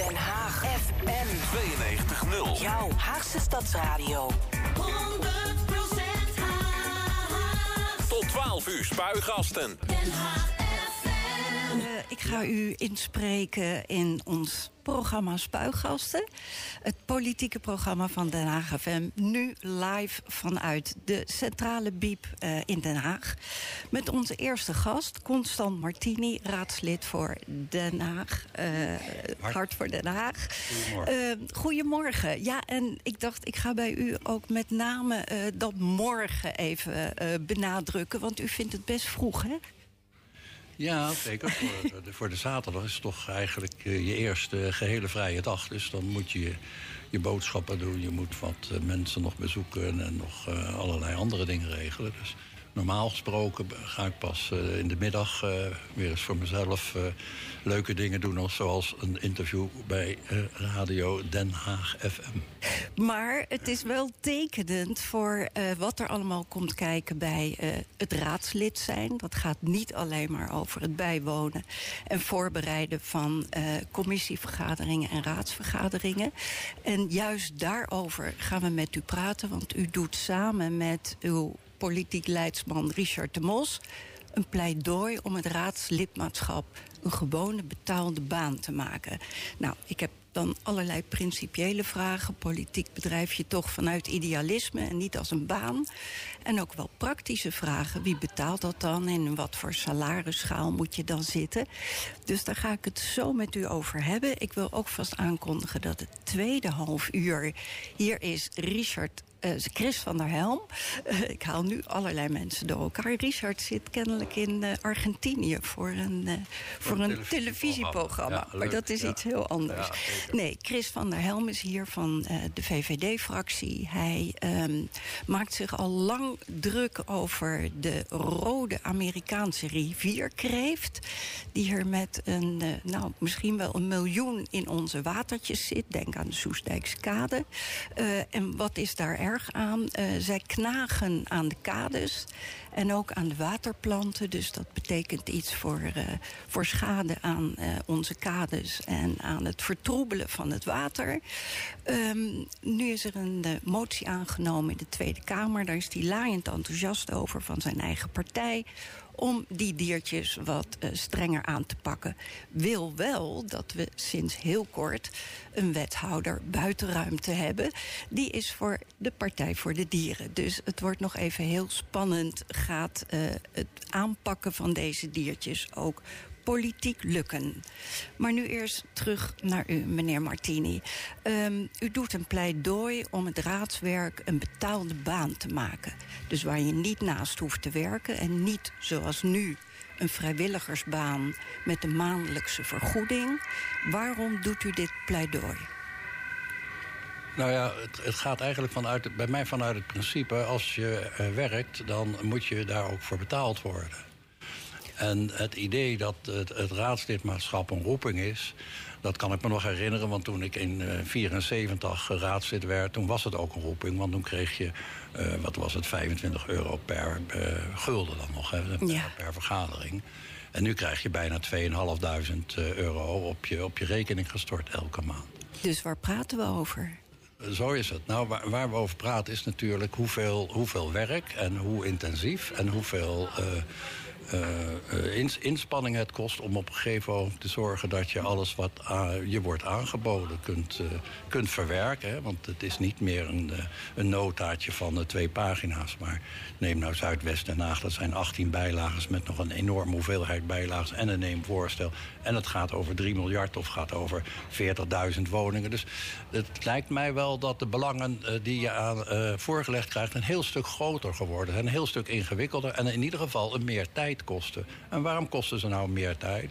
Den Haag FM 92.0. Jouw Haagse Stadsradio. 100% Haag. Tot 12 uur spuigasten. Den Haag Eh, ik ga u inspreken in ons programma Spuigasten. Het politieke programma van Den Haag FM. Nu live vanuit de centrale biep eh, in Den Haag. Met onze eerste gast, Constant Martini, raadslid voor Den Haag. eh, Hart voor Den Haag. Goedemorgen. Goedemorgen. Ja, en ik dacht, ik ga bij u ook met name dat morgen even benadrukken. Want u vindt het best vroeg, hè? Ja, zeker. voor, de, voor de zaterdag is het toch eigenlijk eh, je eerste gehele vrije dag. Dus dan moet je je boodschappen doen. Je moet wat eh, mensen nog bezoeken en nog eh, allerlei andere dingen regelen. Dus normaal gesproken ga ik pas eh, in de middag eh, weer eens voor mezelf eh, leuke dingen doen. als- Zoals een interview bij Radio Den Haag FM. Maar het is wel tekenend voor wat er allemaal komt kijken bij het raadslid zijn. Dat gaat niet alleen maar over het bijwonen en voorbereiden van commissievergaderingen en raadsvergaderingen. En juist daarover gaan we met u praten, want u doet samen met uw politiek leidsman Richard de Mos een pleidooi om het raadslidmaatschap een gewone betaalde baan te maken. Nou, ik heb dan allerlei principiële vragen. Politiek bedrijf je toch vanuit idealisme en niet als een baan. En ook wel praktische vragen. Wie betaalt dat dan? En in wat voor salarisschaal moet je dan zitten? Dus daar ga ik het zo met u over hebben. Ik wil ook vast aankondigen dat het tweede half uur hier is Richard eh, Chris van der Helm. Eh, ik haal nu allerlei mensen door elkaar. Richard zit kennelijk in eh, Argentinië voor een, voor een een televisieprogramma. Ja, maar dat is ja. iets heel anders. Ja, nee, Chris van der Helm is hier van de VVD-fractie. Hij ehm, maakt zich al lang druk over de rode Amerikaanse rivierkreeft. Die hier met een, nou, misschien wel een miljoen in onze watertjes zit. Denk aan de Soestdijkskade. En wat is daar erg aan? Eh, zij knagen aan de kades en ook aan de waterplanten. Dus dat betekent iets voor, eh, voor schade aan eh, onze kades en aan het vertroebelen van het water. Ehm, nu is er een motie aangenomen in de Tweede Kamer. Daar is hij laaiend enthousiast over van zijn eigen partij om die diertjes wat eh, strenger aan te pakken. Wil wel dat we sinds heel kort een wethouder buitenruimte hebben. Die is voor de Partij voor de Dieren. Dus het wordt nog even heel spannend. Gaat eh, het aanpakken van deze diertjes ook politiek lukken. Maar nu eerst terug naar u, meneer Martini. Ehm, u doet een pleidooi om het raadswerk een betaalde baan te maken. Dus waar je niet naast hoeft te werken en niet zoals nu een vrijwilligersbaan met een maandelijkse vergoeding. Waarom doet u dit pleidooi? Nou ja, het, het gaat eigenlijk vanuit, bij mij vanuit het principe... als je eh, werkt, dan moet je daar ook voor betaald worden. En het idee dat het, het raadslidmaatschap een roeping is... dat kan ik me nog herinneren, want toen ik in 1974 raadslid werd... toen was het ook een roeping, want toen kreeg je, eh, wat was het, 25 euro per eh, gulden dan nog, hè, per, Ja. per vergadering. En nu krijg je bijna 2.500 euro op je, op je rekening gestort elke maand. Dus waar praten we over? Zo is het. Nou, waar, waar we over praten is natuurlijk hoeveel, hoeveel werk en hoe intensief en hoeveel eh, eh, eh, ins- inspanning het kost om op een gegeven moment te zorgen dat je alles wat je wordt aangeboden kunt, eh, kunt verwerken. Want het is niet meer een, eh, een notaatje van eh, twee pagina's. Maar neem nou Zuidwest Den Haag, dat zijn 18 bijlagen met nog een enorme hoeveelheid bijlagen en een neemvoorstel. En het gaat over 3 miljard of gaat over 40.000 woningen. Dus het lijkt mij wel dat de belangen eh, die je aan eh, voorgelegd krijgt... een heel stuk groter geworden zijn, een heel stuk ingewikkelder... en in ieder geval een meer tijd kosten. En waarom kosten ze nou meer tijd?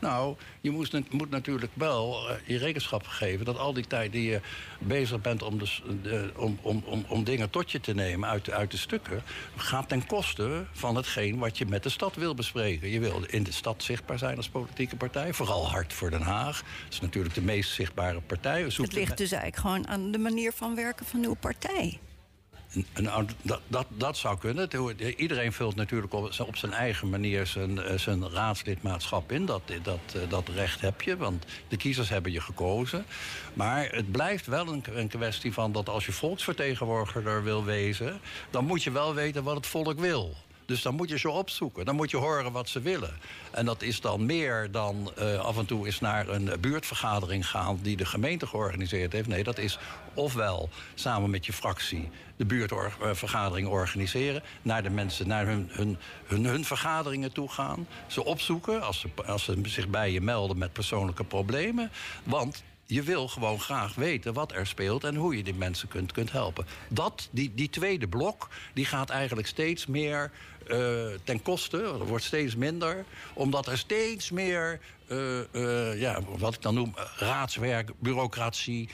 Nou, je moest, moet natuurlijk wel eh, je rekenschap geven... dat al die tijd die je bezig bent om, de, s- de- om, om, om, om dingen tot je te nemen uit, de- uit de stukken... gaat ten koste van hetgeen wat je met de stad wil bespreken. Je wil in de stad zichtbaar zijn als politieke partij. Vooral hard voor Den Haag. Dat is natuurlijk de meest zichtbare partij. Het ligt dus eigenlijk gewoon aan de manier van werken van uw partij. Nou, dat, dat, dat zou kunnen. Iedereen vult natuurlijk op, op zijn eigen manier zijn, eh, zijn raadslidmaatschap in. Dat, dat, eh, dat recht heb je, want de kiezers hebben je gekozen. Maar het blijft wel een, een kwestie van dat als je volksvertegenwoordiger wil wezen... dan moet je wel weten wat het volk wil. Dus dan moet je ze opzoeken. Dan moet je horen wat ze willen. En dat is dan meer dan eh, af en toe eens naar een buurtvergadering gaan... die de gemeente georganiseerd heeft. Nee, dat is ofwel samen met je fractie de buurtvergadering organiseren... naar de mensen, naar hun, hun, hun, hun vergaderingen toe gaan. Ze opzoeken als ze, als ze zich bij je melden met persoonlijke problemen. Want je wil gewoon graag weten wat er speelt en hoe je die mensen kunt, kunt helpen. Dat, die, die tweede blok, die gaat eigenlijk steeds meer eh, ten koste, er wordt steeds minder, omdat er steeds meer, eh, eh, ja, wat ik dan noem, raadswerk, bureaucratie,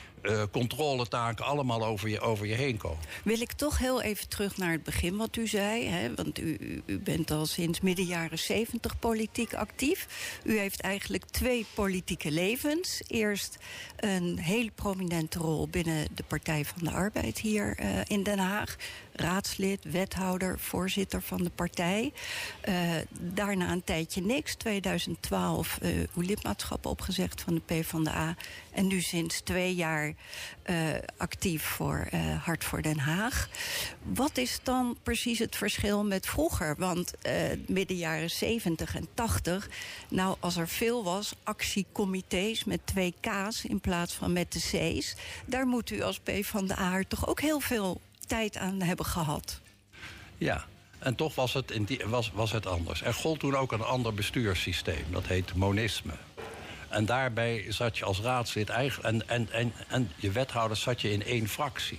controletaken, allemaal over je, over je heen komen. Wil ik toch heel even terug naar het begin wat u zei. Hè? Want u, u- bent al sinds midden jaren 70 politiek actief. U heeft eigenlijk twee politieke levens. Eerst een hele prominente rol binnen de Partij van de Arbeid hier in Den Haag. Raadslid, wethouder, voorzitter van de partij. Eh, daarna een tijdje niks. 2012 eh, uw lidmaatschap opgezegd van de PvdA. En nu sinds twee jaar eh, actief voor Hart voor Den Haag. Wat is dan precies het verschil met vroeger? Want midden jaren 70 en 80, nou als er veel was, actiecomité's met twee K's in plaats van met de C's. Daar moet u als PvdA toch ook heel veel tijd aan hebben gehad. Ja, en toch was het, in die, was, was het anders. Er gold toen ook een ander bestuurssysteem. Dat heet monisme. En daarbij zat je als raadslid eigenlijk... En, en, en, en je wethouders zat je in één fractie.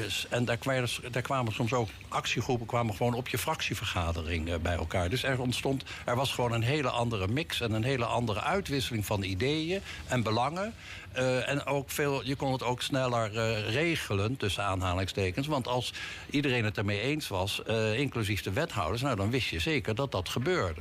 Dus, en daar kwamen, daar kwamen soms ook actiegroepen kwamen gewoon op je fractievergadering eh, bij elkaar. Dus er ontstond, er was gewoon een hele andere mix en een hele andere uitwisseling van ideeën en belangen. Eh, en ook veel, je kon het ook sneller eh, regelen, tussen aanhalingstekens. Want als iedereen het ermee eens was, inclusief de wethouders, nou dan wist je zeker dat dat gebeurde.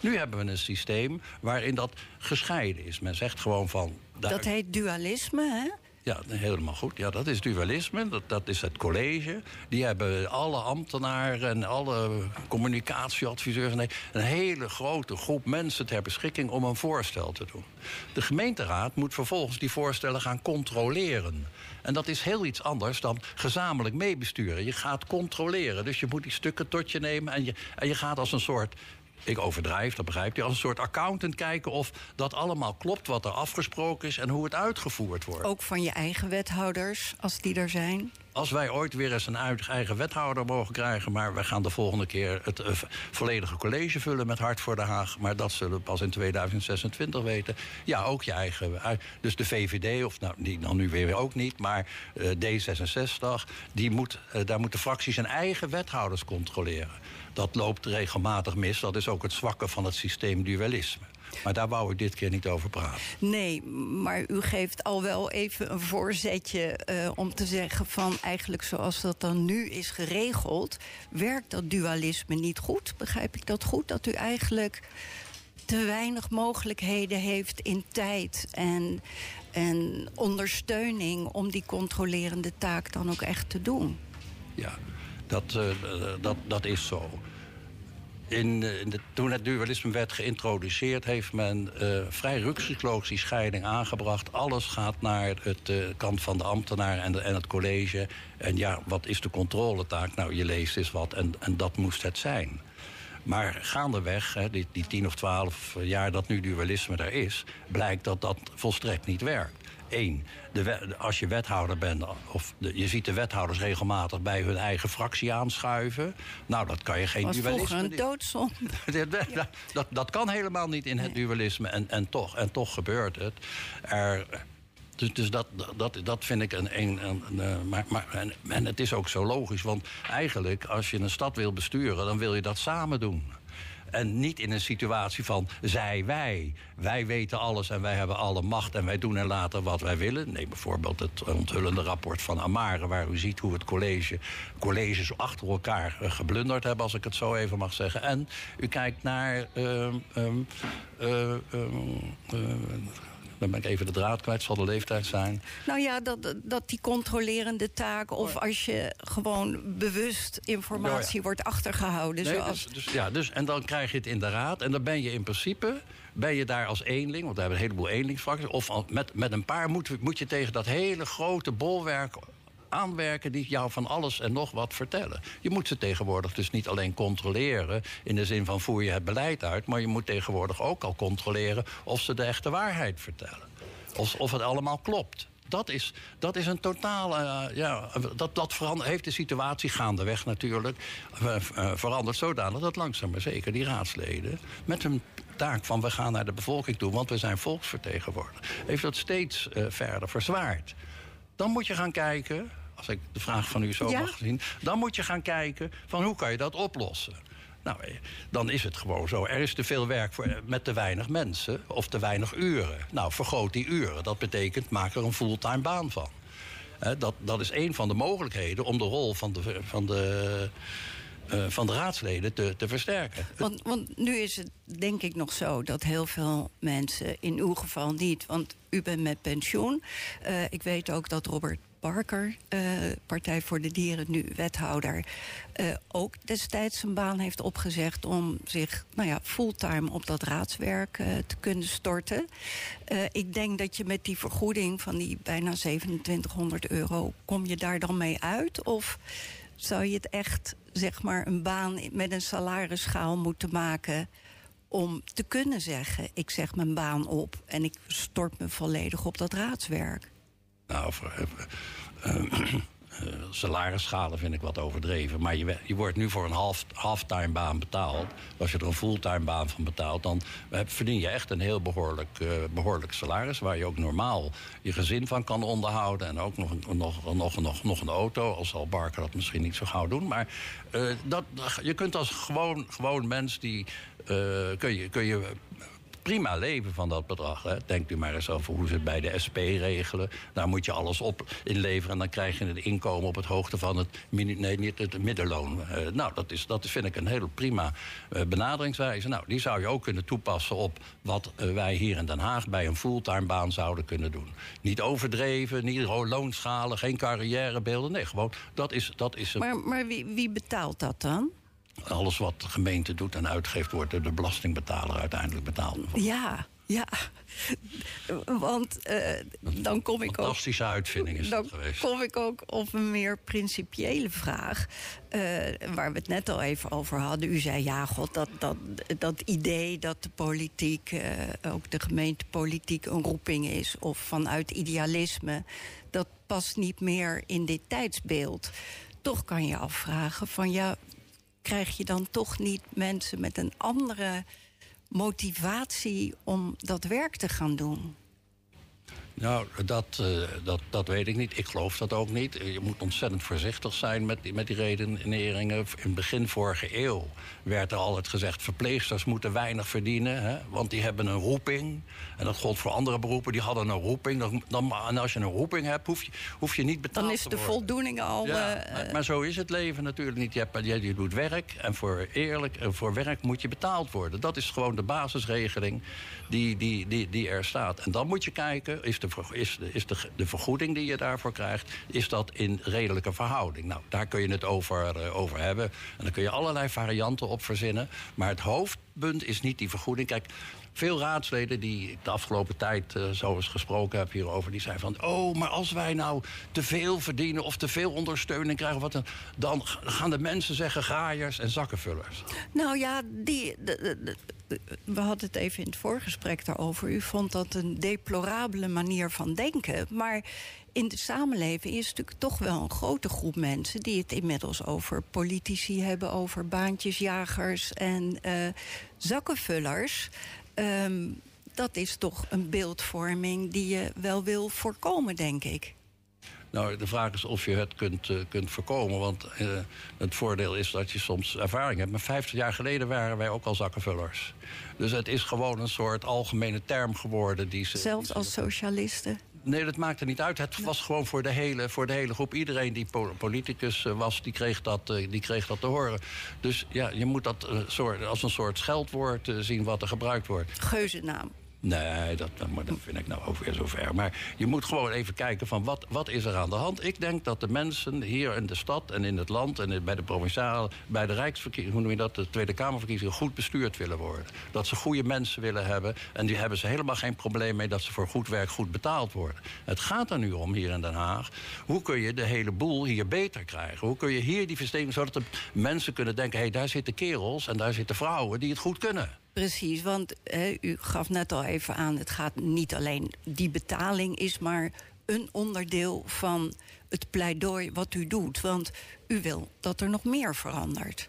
Nu hebben we een systeem waarin dat gescheiden is. Men zegt gewoon van. Dat heet dualisme, hè? Ja, helemaal goed. Ja, dat is dualisme. Dat, dat is het college. Die hebben alle ambtenaren en alle communicatieadviseurs... en een hele grote groep mensen ter beschikking om een voorstel te doen. De gemeenteraad moet vervolgens die voorstellen gaan controleren. En dat is heel iets anders dan gezamenlijk meebesturen. Je gaat controleren. Dus je moet die stukken tot je nemen... en je, en je gaat als een soort ik overdrijf, dat begrijpt u, als een soort accountant kijken of dat allemaal klopt wat er afgesproken is en hoe het uitgevoerd wordt. Ook van je eigen wethouders, als die er zijn. Als wij ooit weer eens een eigen wethouder mogen krijgen, maar we gaan de volgende keer het eh, volledige college vullen met Hart voor Den Haag, maar dat zullen we pas in 2026 weten. Ja, ook je eigen. eh, Dus de VVD, of nou, die dan nu weer ook niet, maar eh, D66, die moet, daar moeten fracties zijn eigen wethouders controleren. Dat loopt regelmatig mis. Dat is ook het zwakke van het systeem dualisme. Maar daar wou ik dit keer niet over praten. Nee, maar u geeft al wel even een voorzetje eh, om te zeggen van eigenlijk zoals dat dan nu is geregeld, werkt dat dualisme niet goed? Begrijp ik dat goed? Dat u eigenlijk te weinig mogelijkheden heeft in tijd en, en ondersteuning om die controlerende taak dan ook echt te doen. Ja, dat, eh, dat, dat is zo. In, eh, in toen het dualisme werd geïntroduceerd, heeft men eh, vrij rukzichtloos die scheiding aangebracht. Alles gaat naar het eh, kant van de ambtenaar en, en het college. En ja, wat is de controletaak? Nou, je leest eens wat en, en dat moest het zijn. Maar gaandeweg, hè, die, die tien of twaalf jaar dat nu dualisme er is, blijkt dat dat volstrekt niet werkt. Eén, de als je wethouder bent, of de- je ziet de wethouders regelmatig bij hun eigen fractie aanschuiven. Nou, dat kan je geen was dualisme. vroeger een doodzonde. dat, dat, dat, dat kan helemaal niet in het dualisme. En, en, toch, en toch gebeurt het. Er, dus dus dat, dat, dat vind ik een. een, een, een, eh, maar, maar, en, en het is ook zo logisch. Want eigenlijk, als je een stad wil besturen, dan wil je dat samen doen. En niet in een situatie van zij, wij. Wij weten alles en wij hebben alle macht en wij doen en laten wat wij willen. Neem bijvoorbeeld het onthullende rapport van Amare, waar u ziet hoe het college, colleges achter elkaar eh, geblunderd hebben, als ik het zo even mag zeggen. En u kijkt naar. ehm, ehm, eh, ehm, eh, Dan ben ik even de draad kwijt, zal de leeftijd zijn. Nou ja, dat, dat die controlerende taak... of als je gewoon bewust informatie Oh ja. wordt achtergehouden. Nee, zoals... dus, dus, ja, dus, en dan krijg je het in de raad. En dan ben je in principe ben je daar als eenling, want we hebben een heleboel eenlingsfracties... of met, met een paar moet, moet je tegen dat hele grote bolwerk aanwerken... die jou van alles en nog wat vertellen. Je moet ze tegenwoordig dus niet alleen controleren... in de zin van voer je het beleid uit... maar je moet tegenwoordig ook al controleren... of ze de echte waarheid vertellen. Of, of het allemaal klopt. Dat is, dat is een totaal. eh, ja, dat, dat verander, heeft de situatie gaandeweg natuurlijk eh, veranderd zodanig dat langzaam maar zeker die raadsleden. met hun taak van we gaan naar de bevolking toe, want we zijn volksvertegenwoordigers. heeft dat steeds verder verzwaard. Dan moet je gaan kijken. Als ik de vraag van u zo Ja? mag zien, dan moet je gaan kijken van hoe kan je dat oplossen. Nou, eh, dan is het gewoon zo. Er is te veel werk voor, eh, met te weinig mensen of te weinig uren. Nou, vergroot die uren. Dat betekent, maak er een fulltime baan van. Hè, dat, dat is een van de mogelijkheden om de rol van de, van de, eh, van de raadsleden te, te versterken. Want, want nu is het denk ik nog zo dat heel veel mensen, in uw geval niet, want u bent met pensioen. Eh, ik weet ook dat Robert Parker, eh, Partij voor de Dieren, nu wethouder, ook destijds zijn baan heeft opgezegd om zich nou ja, fulltime op dat raadswerk te kunnen storten. Ik denk dat je met die vergoeding van die bijna 2700 euro, kom je daar dan mee uit? Of zou je het echt, zeg maar, een baan met een salarisschaal moeten maken om te kunnen zeggen: ik zeg mijn baan op en ik stort me volledig op dat raadswerk? Nou, voor, eh, eh, salarisschalen vind ik wat overdreven. Maar je, je wordt nu voor een half, halftime baan betaald. Als je er een fulltime baan van betaalt, dan eh, verdien je echt een heel behoorlijk, eh, behoorlijk salaris. Waar je ook normaal je gezin van kan onderhouden. En ook nog, nog, nog, nog, nog een auto. Al zal Barker dat misschien niet zo gauw doen. Maar dat, je kunt als gewoon, gewoon mens die. kun je, kun je prima leven van dat bedrag. Hè. Denkt u maar eens over hoe ze het bij de SP regelen. Daar moet je alles op inleveren en dan krijg je het inkomen op het hoogte van het, nee, niet het middenloon. Eh, nou, dat, is, dat vind ik een hele prima eh, benaderingswijze. Nou, die zou je ook kunnen toepassen op wat eh, wij hier in Den Haag bij een fulltime baan zouden kunnen doen. Niet overdreven, niet loonschalen, geen carrièrebeelden. Nee, gewoon dat is, dat is een- Maar, maar wie, wie betaalt dat dan? Alles wat de gemeente doet en uitgeeft, wordt door de belastingbetaler uiteindelijk betaald. Ja, ja. Want eh, dan kom ik ook. Fantastische uitvinding is Dan dat geweest. kom ik ook op een meer principiële vraag. eh, waar we het net al even over hadden. U zei, ja, god, dat, dat, dat idee dat de politiek, eh, ook de gemeentepolitiek, een roeping is. of vanuit idealisme. dat past niet meer in dit tijdsbeeld. Toch kan je afvragen: van ja, krijg je dan toch niet mensen met een andere motivatie om dat werk te gaan doen? Nou, dat, eh, dat, dat weet ik niet. Ik geloof dat ook niet. Je moet ontzettend voorzichtig zijn met, die- met die redeneringen. In begin vorige eeuw werd er altijd gezegd... verpleegsters moeten weinig verdienen, hè, want die hebben een roeping. En dat gold voor andere beroepen, die hadden een roeping. Dan, dan, en als je een roeping hebt, hoef je, hoef je niet betaald Dan is te de worden. voldoening al. Ja, eh, maar, maar zo is het leven natuurlijk niet. Je, hebt, je, je doet werk en voor eerlijk en voor werk moet je betaald worden. Dat is gewoon de basisregeling die, die, die, die er staat. En dan moet je kijken, is, de, ver- is, de, is de, de vergoeding die je daarvoor krijgt... is dat in redelijke verhouding? Nou, daar kun je het over, eh, over hebben. En dan kun je allerlei varianten op verzinnen. Maar het hoofdpunt is niet die vergoeding. Kijk, veel raadsleden die ik de afgelopen tijd eh, zo eens gesproken heb hierover... die zeiden van, oh, maar als wij nou te veel verdienen... of te veel ondersteuning krijgen, wat dan, dan gaan de mensen zeggen graaiers en zakkenvullers. Nou ja, die, we hadden het even in het voorgesprek daarover. U vond dat een deplorabele manier van denken. Maar in de samenleving is natuurlijk toch wel een grote groep mensen... die het inmiddels over politici hebben, over baantjesjagers en eh, zakkenvullers. Ehm, dat is toch een beeldvorming die je wel wil voorkomen, denk ik. Nou, de vraag is of je het kunt, eh, kunt voorkomen. Want eh, het voordeel is dat je soms ervaring hebt. Maar 50 jaar geleden waren wij ook al zakkenvullers. Dus het is gewoon een soort algemene term geworden. Die ze, Zelfs die ze- als socialisten. Nee, dat maakte niet uit. Het was gewoon voor de hele, voor de hele groep. Iedereen die po- politicus eh, was, die kreeg, dat, eh, die kreeg dat te horen. Dus ja, je moet dat eh, als een soort scheldwoord zien wat er gebruikt wordt. Geuzennaam. Nee, dat, maar vind ik nou ook weer zover. Maar je moet gewoon even kijken van wat, wat is er aan de hand. Ik denk dat de mensen hier in de stad en in het land... en bij de provinciale, bij de Rijksverkiezingen... hoe noem je dat, de Tweede Kamerverkiezingen... goed bestuurd willen worden. Dat ze goede mensen willen hebben. En die hebben ze helemaal geen probleem mee... dat ze voor goed werk goed betaald worden. Het gaat er nu om hier in Den Haag. Hoe kun je de hele boel hier beter krijgen? Hoe kun je hier die versteviging... zodat de mensen kunnen denken... hé, hey, daar zitten kerels en daar zitten vrouwen die het goed kunnen. Precies, want u gaf net al even aan... het gaat niet alleen die betaling is maar een onderdeel van het pleidooi wat u doet. Want u wil dat er nog meer verandert.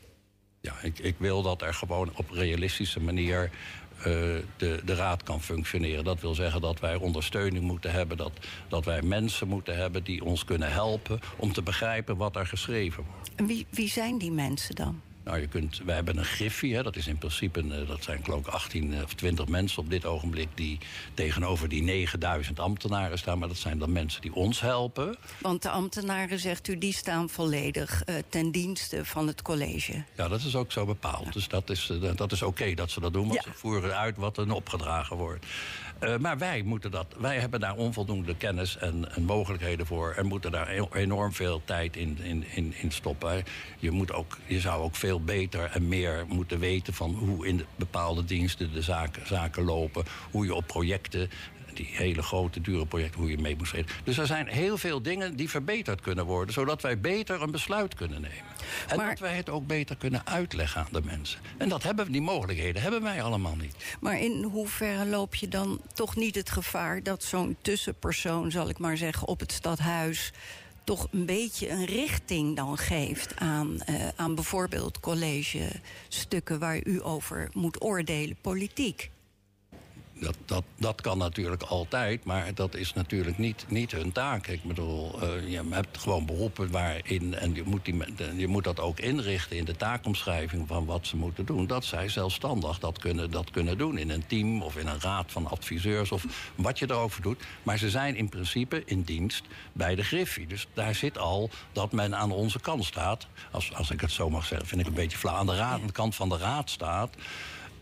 Ja, ik, ik wil dat er gewoon op realistische manier uh, de, de raad kan functioneren. Dat wil zeggen dat wij ondersteuning moeten hebben, dat, dat wij mensen moeten hebben die ons kunnen helpen om te begrijpen wat er geschreven wordt. En wie, wie zijn die mensen dan? Nou, je kunt, wij hebben een griffie, hè, dat is in principe, een, eh, dat zijn geloof ik 18 of 20 mensen op dit ogenblik die tegenover die 9000 ambtenaren staan. Maar dat zijn dan mensen die ons helpen. Want de ambtenaren, zegt u, die staan volledig uh, ten dienste van het college. Ja, dat is ook zo bepaald. Ja. Dus dat is, uh, dat is oké okay dat ze dat doen, want ja. ze voeren uit wat er opgedragen wordt. Uh, maar wij, moeten dat, wij hebben daar onvoldoende kennis en, en, mogelijkheden voor. En moeten daar enorm veel tijd in, in, in, in stoppen. Je, moet ook, je zou ook veel beter en meer moeten weten van hoe in de bepaalde diensten de zaken, zaken lopen. Hoe je op projecten die hele grote, dure projecten, hoe je mee moet reden. Dus er zijn heel veel dingen die verbeterd kunnen worden... zodat wij beter een besluit kunnen nemen. En maar, dat wij het ook beter kunnen uitleggen aan de mensen. En dat hebben, die mogelijkheden hebben wij allemaal niet. Maar in hoeverre loop je dan toch niet het gevaar... dat zo'n tussenpersoon, zal ik maar zeggen, op het stadhuis toch een beetje een richting dan geeft aan, uh, aan bijvoorbeeld college-stukken waar u over moet oordelen, politiek dat, dat, dat kan natuurlijk altijd, maar dat is natuurlijk niet, niet hun taak. Ik bedoel, uh, je hebt gewoon beroepen waarin... en je moet, die, je moet dat ook inrichten in de taakomschrijving van wat ze moeten doen... dat zij zelfstandig dat kunnen, dat kunnen doen in een team of in een raad van adviseurs... of wat je erover doet. Maar ze zijn in principe in dienst bij de Griffie. Dus daar zit al dat men aan onze kant staat. Als, als ik het zo mag zeggen, vind ik een beetje flauw. Aan de, raad, aan de kant van de raad staat...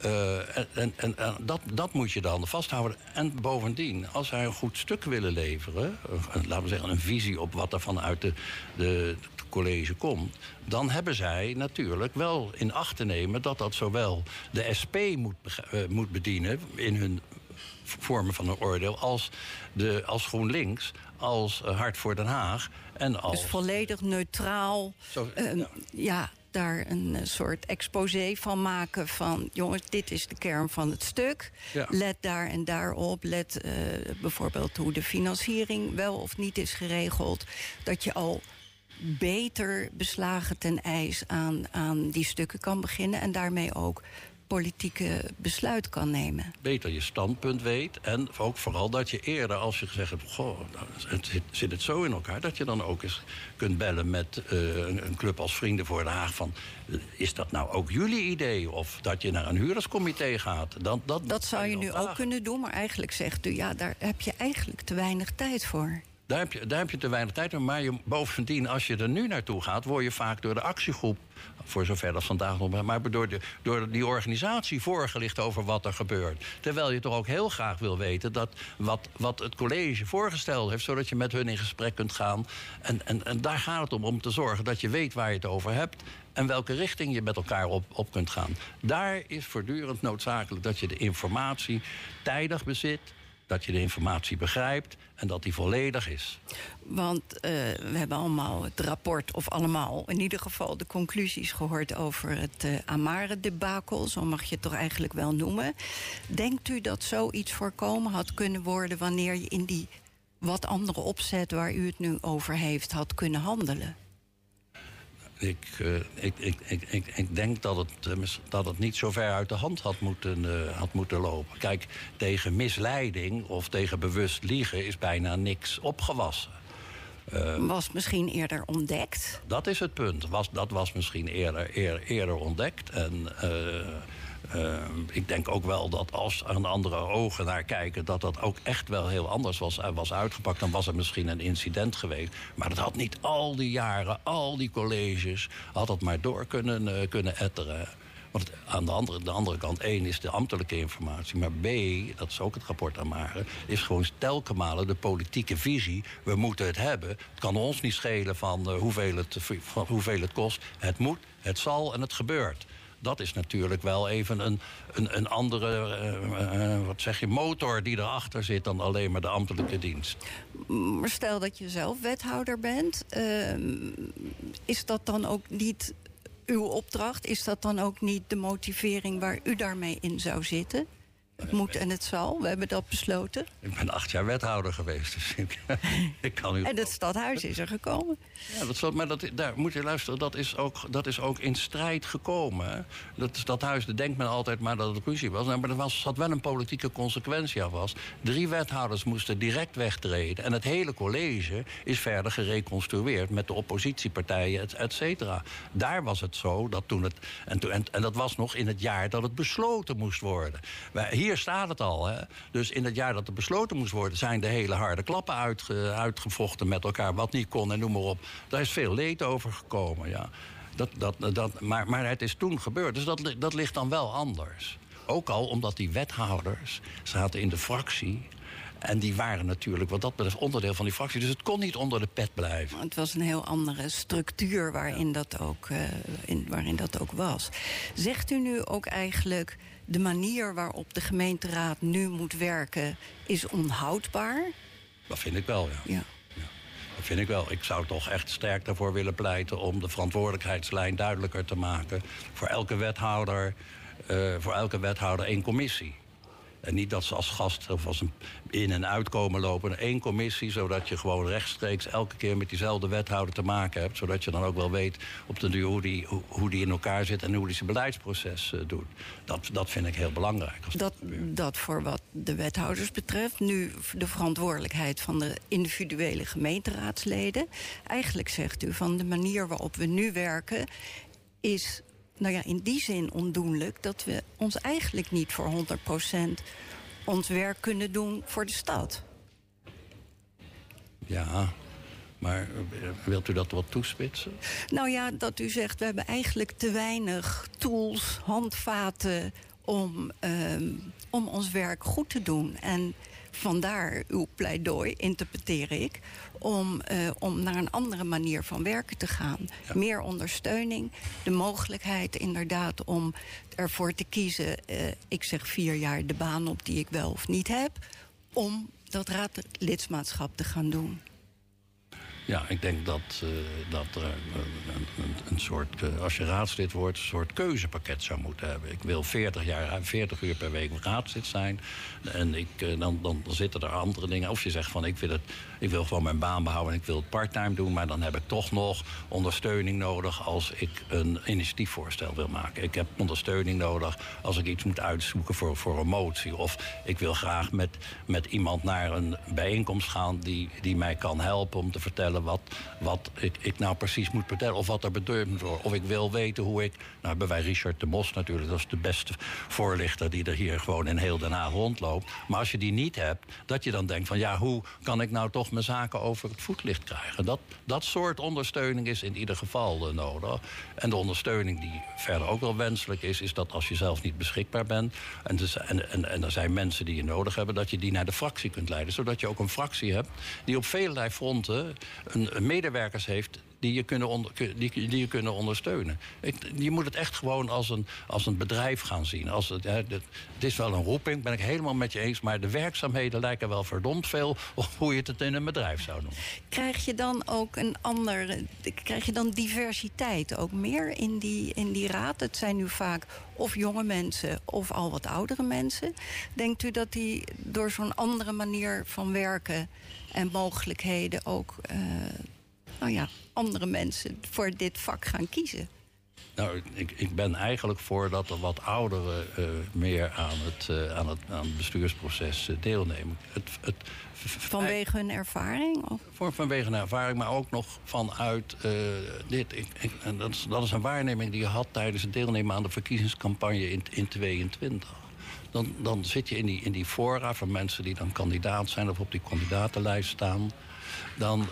Uh, en, en, en dat, dat, moet je dan vasthouden. En bovendien, als zij een goed stuk willen leveren... Een, laten we zeggen een visie op wat er vanuit de, de, het college komt... dan hebben zij natuurlijk wel in acht te nemen... dat dat zowel de SP moet, uh, moet bedienen in hun vormen van een oordeel... als, de, als GroenLinks, als Hart voor Den Haag... En als... Dus volledig neutraal. Zo, ja. ja daar een eh, soort exposé van maken van... jongens, dit is de kern van het stuk. Ja. Let daar en daarop. Let uh, bijvoorbeeld hoe de financiering wel of niet is geregeld. Dat je al beter beslagen ten ijs aan, aan die stukken kan beginnen... en daarmee ook politieke besluit kan nemen. Beter je standpunt weet en ook vooral dat je eerder, als je gezegd hebt... goh, nou, het zit, zit, het zo in elkaar, dat je dan ook eens kunt bellen met uh, een, een, club als Vrienden voor Den Haag... van, is dat nou ook jullie idee? Of dat je naar een huurderscomité gaat? Dat, dat, dat zou je nu ook kunnen doen, maar eigenlijk zegt u... ja, daar heb je eigenlijk te weinig tijd voor. Daar heb, je, daar heb je te weinig tijd voor. Maar je, bovendien, als je er nu naartoe gaat, word je vaak door de actiegroep voor zover dat vandaag nog... maar door, de, door die organisatie voorgelicht over wat er gebeurt. Terwijl je toch ook heel graag wil weten... dat wat, wat het college voorgesteld heeft... zodat je met hun in gesprek kunt gaan. En, en, en daar gaat het om, om te zorgen dat je weet waar je het over hebt... en welke richting je met elkaar op, op kunt gaan. Daar is voortdurend noodzakelijk dat je de informatie tijdig bezit dat je de informatie begrijpt en dat die volledig is. Want uh, we hebben allemaal het rapport, of allemaal in ieder geval de conclusies gehoord over het uh, Amare-debakel, zo mag je het toch eigenlijk wel noemen. Denkt u dat zoiets voorkomen had kunnen worden wanneer je in die wat andere opzet waar u het nu over heeft had kunnen handelen? Ik, uh, ik, ik, ik, ik, denk dat het, dat het niet zo ver uit de hand had moeten, uh, had moeten lopen. Kijk, tegen misleiding of tegen bewust liegen is bijna niks opgewassen. Uh, was misschien eerder ontdekt? Dat is het punt. Was, dat was misschien eerder, eerder, eerder ontdekt. En uh, ik denk ook wel dat als er een andere ogen naar kijken... dat dat ook echt wel heel anders was, eh, was uitgepakt. Dan was er misschien een incident geweest. Maar dat had niet al die jaren, al die colleges... had dat maar door kunnen, uh, kunnen etteren. Want aan de andere, de andere kant, één is de ambtelijke informatie. Maar B, dat is ook het rapport aan Maren... is gewoon telkenmalen de politieke visie. We moeten het hebben. Het kan ons niet schelen van, uh, hoeveel, het, van hoeveel het kost. Het moet, het zal en het gebeurt dat is natuurlijk wel even een, een, een andere uh, uh, wat zeg je, motor die erachter zit dan alleen maar de ambtelijke dienst. Maar stel dat je zelf wethouder bent, is dat dan ook niet uw opdracht? Is dat dan ook niet de motivering waar u daarmee in zou zitten? Het moet en het zal. We hebben dat besloten. Ik ben acht jaar wethouder geweest. Dus ik, ik kan u... En het stadhuis is er gekomen. Ja, dat zal, maar dat, daar moet je luisteren. Dat is ook, dat is ook in strijd gekomen. Dat stadhuis, daar denkt men altijd maar dat het ruzie was. Nou, maar er was, zat wel een politieke consequentie aan vast. Drie wethouders moesten direct wegtreden. En het hele college is verder gereconstrueerd... met de oppositiepartijen, et, et cetera. Daar was het zo dat toen het... En, en, en dat was nog in het jaar dat het besloten moest worden. Wij, hier hier staat het al. Hè? Dus in het jaar dat er besloten moest worden... zijn de hele harde klappen uitge, uitgevochten met elkaar. Wat niet kon en noem maar op. Daar is veel leed over gekomen, ja. Dat, dat, dat, maar, maar het is toen gebeurd. Dus dat, dat ligt dan wel anders. Ook al omdat die wethouders zaten in de fractie... En die waren natuurlijk wat dat betreft onderdeel van die fractie. Dus het kon niet onder de pet blijven. Het was een heel andere structuur waarin, dat, ook, uh, in, waarin dat ook was. Zegt u nu ook eigenlijk de manier waarop de gemeenteraad nu moet werken is onhoudbaar? Dat vind ik wel, ja. ja. Dat vind ik wel. Ik zou toch echt sterk daarvoor willen pleiten om de verantwoordelijkheidslijn duidelijker te maken. Voor elke wethouder, uh, voor elke wethouder één commissie. En niet dat ze als gast of als een in- en uitkomen lopen. Eén commissie, zodat je gewoon rechtstreeks elke keer met diezelfde wethouder te maken hebt. Zodat je dan ook wel weet op de duur hoe die, hoe die in elkaar zit en hoe die zijn beleidsproces uh, doet. Dat, dat vind ik heel belangrijk. Dat, dat voor wat de wethouders betreft. Nu de verantwoordelijkheid van de individuele gemeenteraadsleden. Eigenlijk zegt u van de manier waarop we nu werken is nou ja, in die zin ondoenlijk dat we ons eigenlijk niet voor 100% ons werk kunnen doen voor de stad. Ja, maar wilt u dat wat toespitsen? Nou ja, dat u zegt, we hebben eigenlijk te weinig tools, handvaten om, um, om ons werk goed te doen. En vandaar uw pleidooi, interpreteer ik, om, uh, om naar een andere manier van werken te gaan. Ja. Meer ondersteuning, de mogelijkheid inderdaad om ervoor te kiezen... Uh, ik zeg vier jaar de baan op die ik wel of niet heb... om dat raadlidmaatschap te gaan doen. Ja, ik denk dat, uh, dat er een, soort, uh, als je raadslid wordt, een soort keuzepakket zou moeten hebben. Ik wil 40, jaar, 40 uur per week raadslid zijn. En ik, uh, dan, dan zitten er andere dingen. Of je zegt van ik wil, het, ik wil gewoon mijn baan behouden en ik wil het parttime doen. Maar dan heb ik toch nog ondersteuning nodig als ik een initiatiefvoorstel wil maken. Ik heb ondersteuning nodig als ik iets moet uitzoeken voor, voor een motie. Of ik wil graag met, met iemand naar een bijeenkomst gaan die, die mij kan helpen om te vertellen wat, wat ik, ik nou precies moet vertellen. Of wat er bedoeld moet worden. Of ik wil weten hoe ik... Nou hebben wij Richard de Mos natuurlijk. Dat is de beste voorlichter die er hier gewoon in heel Den Haag rondloopt. Maar als je die niet hebt, dat je dan denkt van... ja, hoe kan ik nou toch mijn zaken over het voetlicht krijgen? Dat, dat soort ondersteuning is in ieder geval uh, nodig. En de ondersteuning die verder ook wel wenselijk is... is dat als je zelf niet beschikbaar bent... en, dus, en, en, en er zijn mensen die je nodig hebben... dat je die naar de fractie kunt leiden. Zodat je ook een fractie hebt die op vele fronten een, medewerkers heeft die je kunnen, onder, die, die je kunnen ondersteunen. Ik, je moet het echt gewoon als een, als een bedrijf gaan zien. Als het, het, is wel een roeping, ben ik helemaal met je eens... maar de werkzaamheden lijken wel verdomd veel... op hoe je het in een bedrijf zou doen. Krijg je dan ook een ander... krijg je dan diversiteit ook meer in die, in die raad? Het zijn nu vaak of jonge mensen of al wat oudere mensen. Denkt u dat die door zo'n andere manier van werken... en mogelijkheden ook... Uh, nou ja, andere mensen voor dit vak gaan kiezen? Nou, ik, ik ben eigenlijk voor dat er wat ouderen uh, meer aan het, uh, aan, het, aan het bestuursproces uh, deelnemen. Het, het, vanwege hun ervaring? Of? Voor, vanwege hun ervaring, maar ook nog vanuit dit. Ik, ik, en dat, is, dat is een waarneming die je had tijdens het deelnemen aan de verkiezingscampagne in, in 22. Dan, dan zit je in die, in die fora van mensen die dan kandidaat zijn of op die kandidatenlijst staan. Dan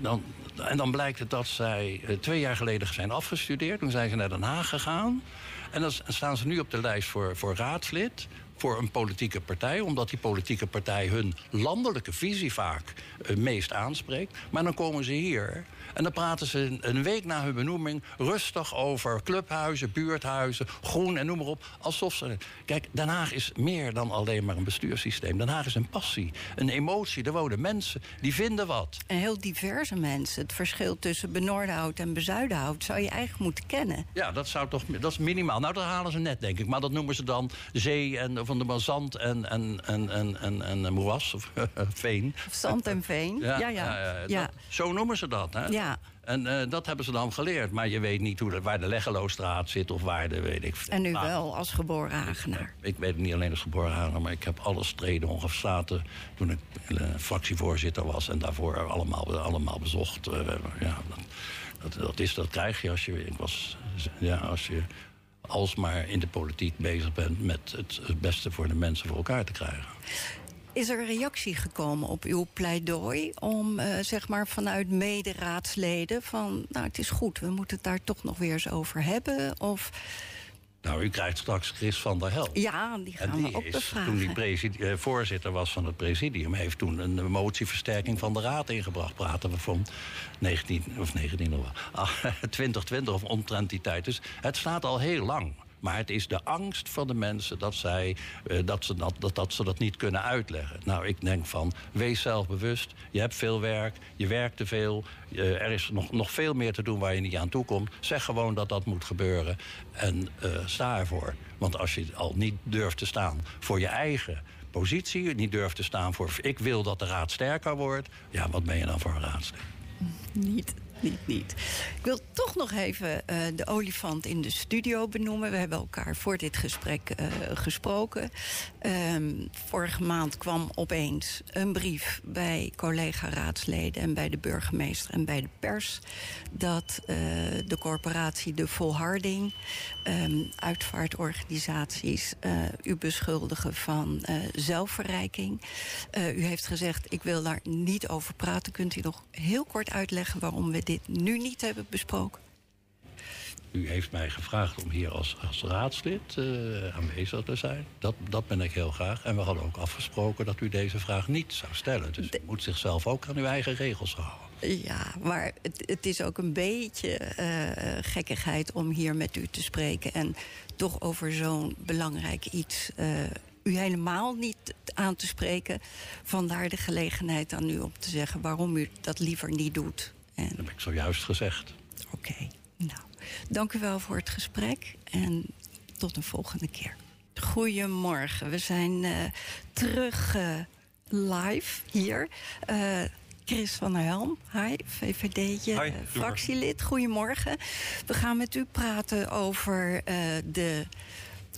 dan, en dan blijkt het dat zij eh, twee jaar geleden zijn afgestudeerd. Toen zijn ze naar Den Haag gegaan. En dan staan ze nu op de lijst voor, voor raadslid voor een politieke partij, omdat die politieke partij hun landelijke visie vaak het meest aanspreekt. Maar dan komen ze hier en dan praten ze een- week na hun benoeming rustig over clubhuizen, buurthuizen, groen en noem maar op. Alsof ze. Kijk, Den Haag is meer dan alleen maar een bestuurssysteem. Den Haag is een passie, een emotie. Er wonen mensen die vinden wat. En heel diverse mensen. Het verschil tussen Benoordenhout en Bezuidenhout zou je eigenlijk moeten kennen. Ja, dat zou toch. Dat is minimaal. Nou, dat halen ze net, denk ik. Maar dat noemen ze dan zee en van de zand en, en, en, en, en, en moeras of veen. Zand en veen. Ja, ja. ja, dat- zo noemen ze dat. Hè? Ja. En eh, dat hebben ze dan geleerd. Maar je weet niet hoe de, waar de Leggeloosstraat zit of waar de weet ik. En nu wel als geboren Hagenaar. Ik weet het niet alleen als geboren Hagenaar, maar ik heb alle streden ongeslaten toen ik eh, fractievoorzitter was en daarvoor allemaal, allemaal bezocht. Eh, ja, dat, dat, is, dat krijg je als je, ik was, ja, als je alsmaar in de politiek bezig bent met het beste voor de mensen voor elkaar te krijgen. Is er een reactie gekomen op uw pleidooi om eh, zeg maar vanuit mederaadsleden van nou het is goed, we moeten het daar toch nog weer eens over hebben? Of Nou, u krijgt straks Chris van der Helm. ja, die gaan En we die ook is, toen die presidi- eh, voorzitter was van het presidium... heeft toen een motieversterking van de raad ingebracht. Praten we van 19, of 19 of ah, 2020 of omtrent die tijd. Dus het staat al heel lang. Maar het is de angst van de mensen dat, zij, eh, dat, ze dat, dat, dat ze dat niet kunnen uitleggen. Nou, ik denk van, wees zelfbewust. Je hebt veel werk, je werkt te veel. eh, er is nog, nog veel meer te doen waar je niet aan toe komt. Zeg gewoon dat dat moet gebeuren en eh, sta ervoor. Want als je al niet durft te staan voor je eigen positie... niet durft te staan voor ik wil dat de raad sterker wordt... ja, wat ben je dan voor een raadslid? Niet, niet, niet. Ik wil toch nog even eh, de olifant in de studio benoemen. We hebben elkaar voor dit gesprek eh, gesproken. Ehm, vorige maand kwam opeens een brief bij collega-raadsleden... en bij de burgemeester en bij de pers... dat eh, de corporatie De Volharding, ehm, uitvaartorganisaties... u beschuldigen van zelfverrijking. U heeft gezegd, ik wil daar niet over praten. Kunt u nog heel kort uitleggen waarom we dit nu niet hebben besproken? U heeft mij gevraagd om hier als, als raadslid eh, aanwezig te zijn. Dat, dat ben ik heel graag. En we hadden ook afgesproken dat u deze vraag niet zou stellen. Dus u moet zichzelf ook aan uw eigen regels houden. Ja, maar het, het is ook een beetje eh, gekkigheid om hier met u te spreken. En toch over zo'n belangrijk iets eh, u helemaal niet aan te spreken. Vandaar de gelegenheid aan u om te zeggen waarom u dat liever niet doet. En Dat heb ik zojuist gezegd. Oké, nou, dank u wel voor het gesprek en tot een volgende keer. Goedemorgen, we zijn eh, terug eh, live hier. Eh, Chris van der Helm, hi, VVD'tje, Hi, eh, doe fractielid. Goedemorgen. We gaan met u praten over eh, de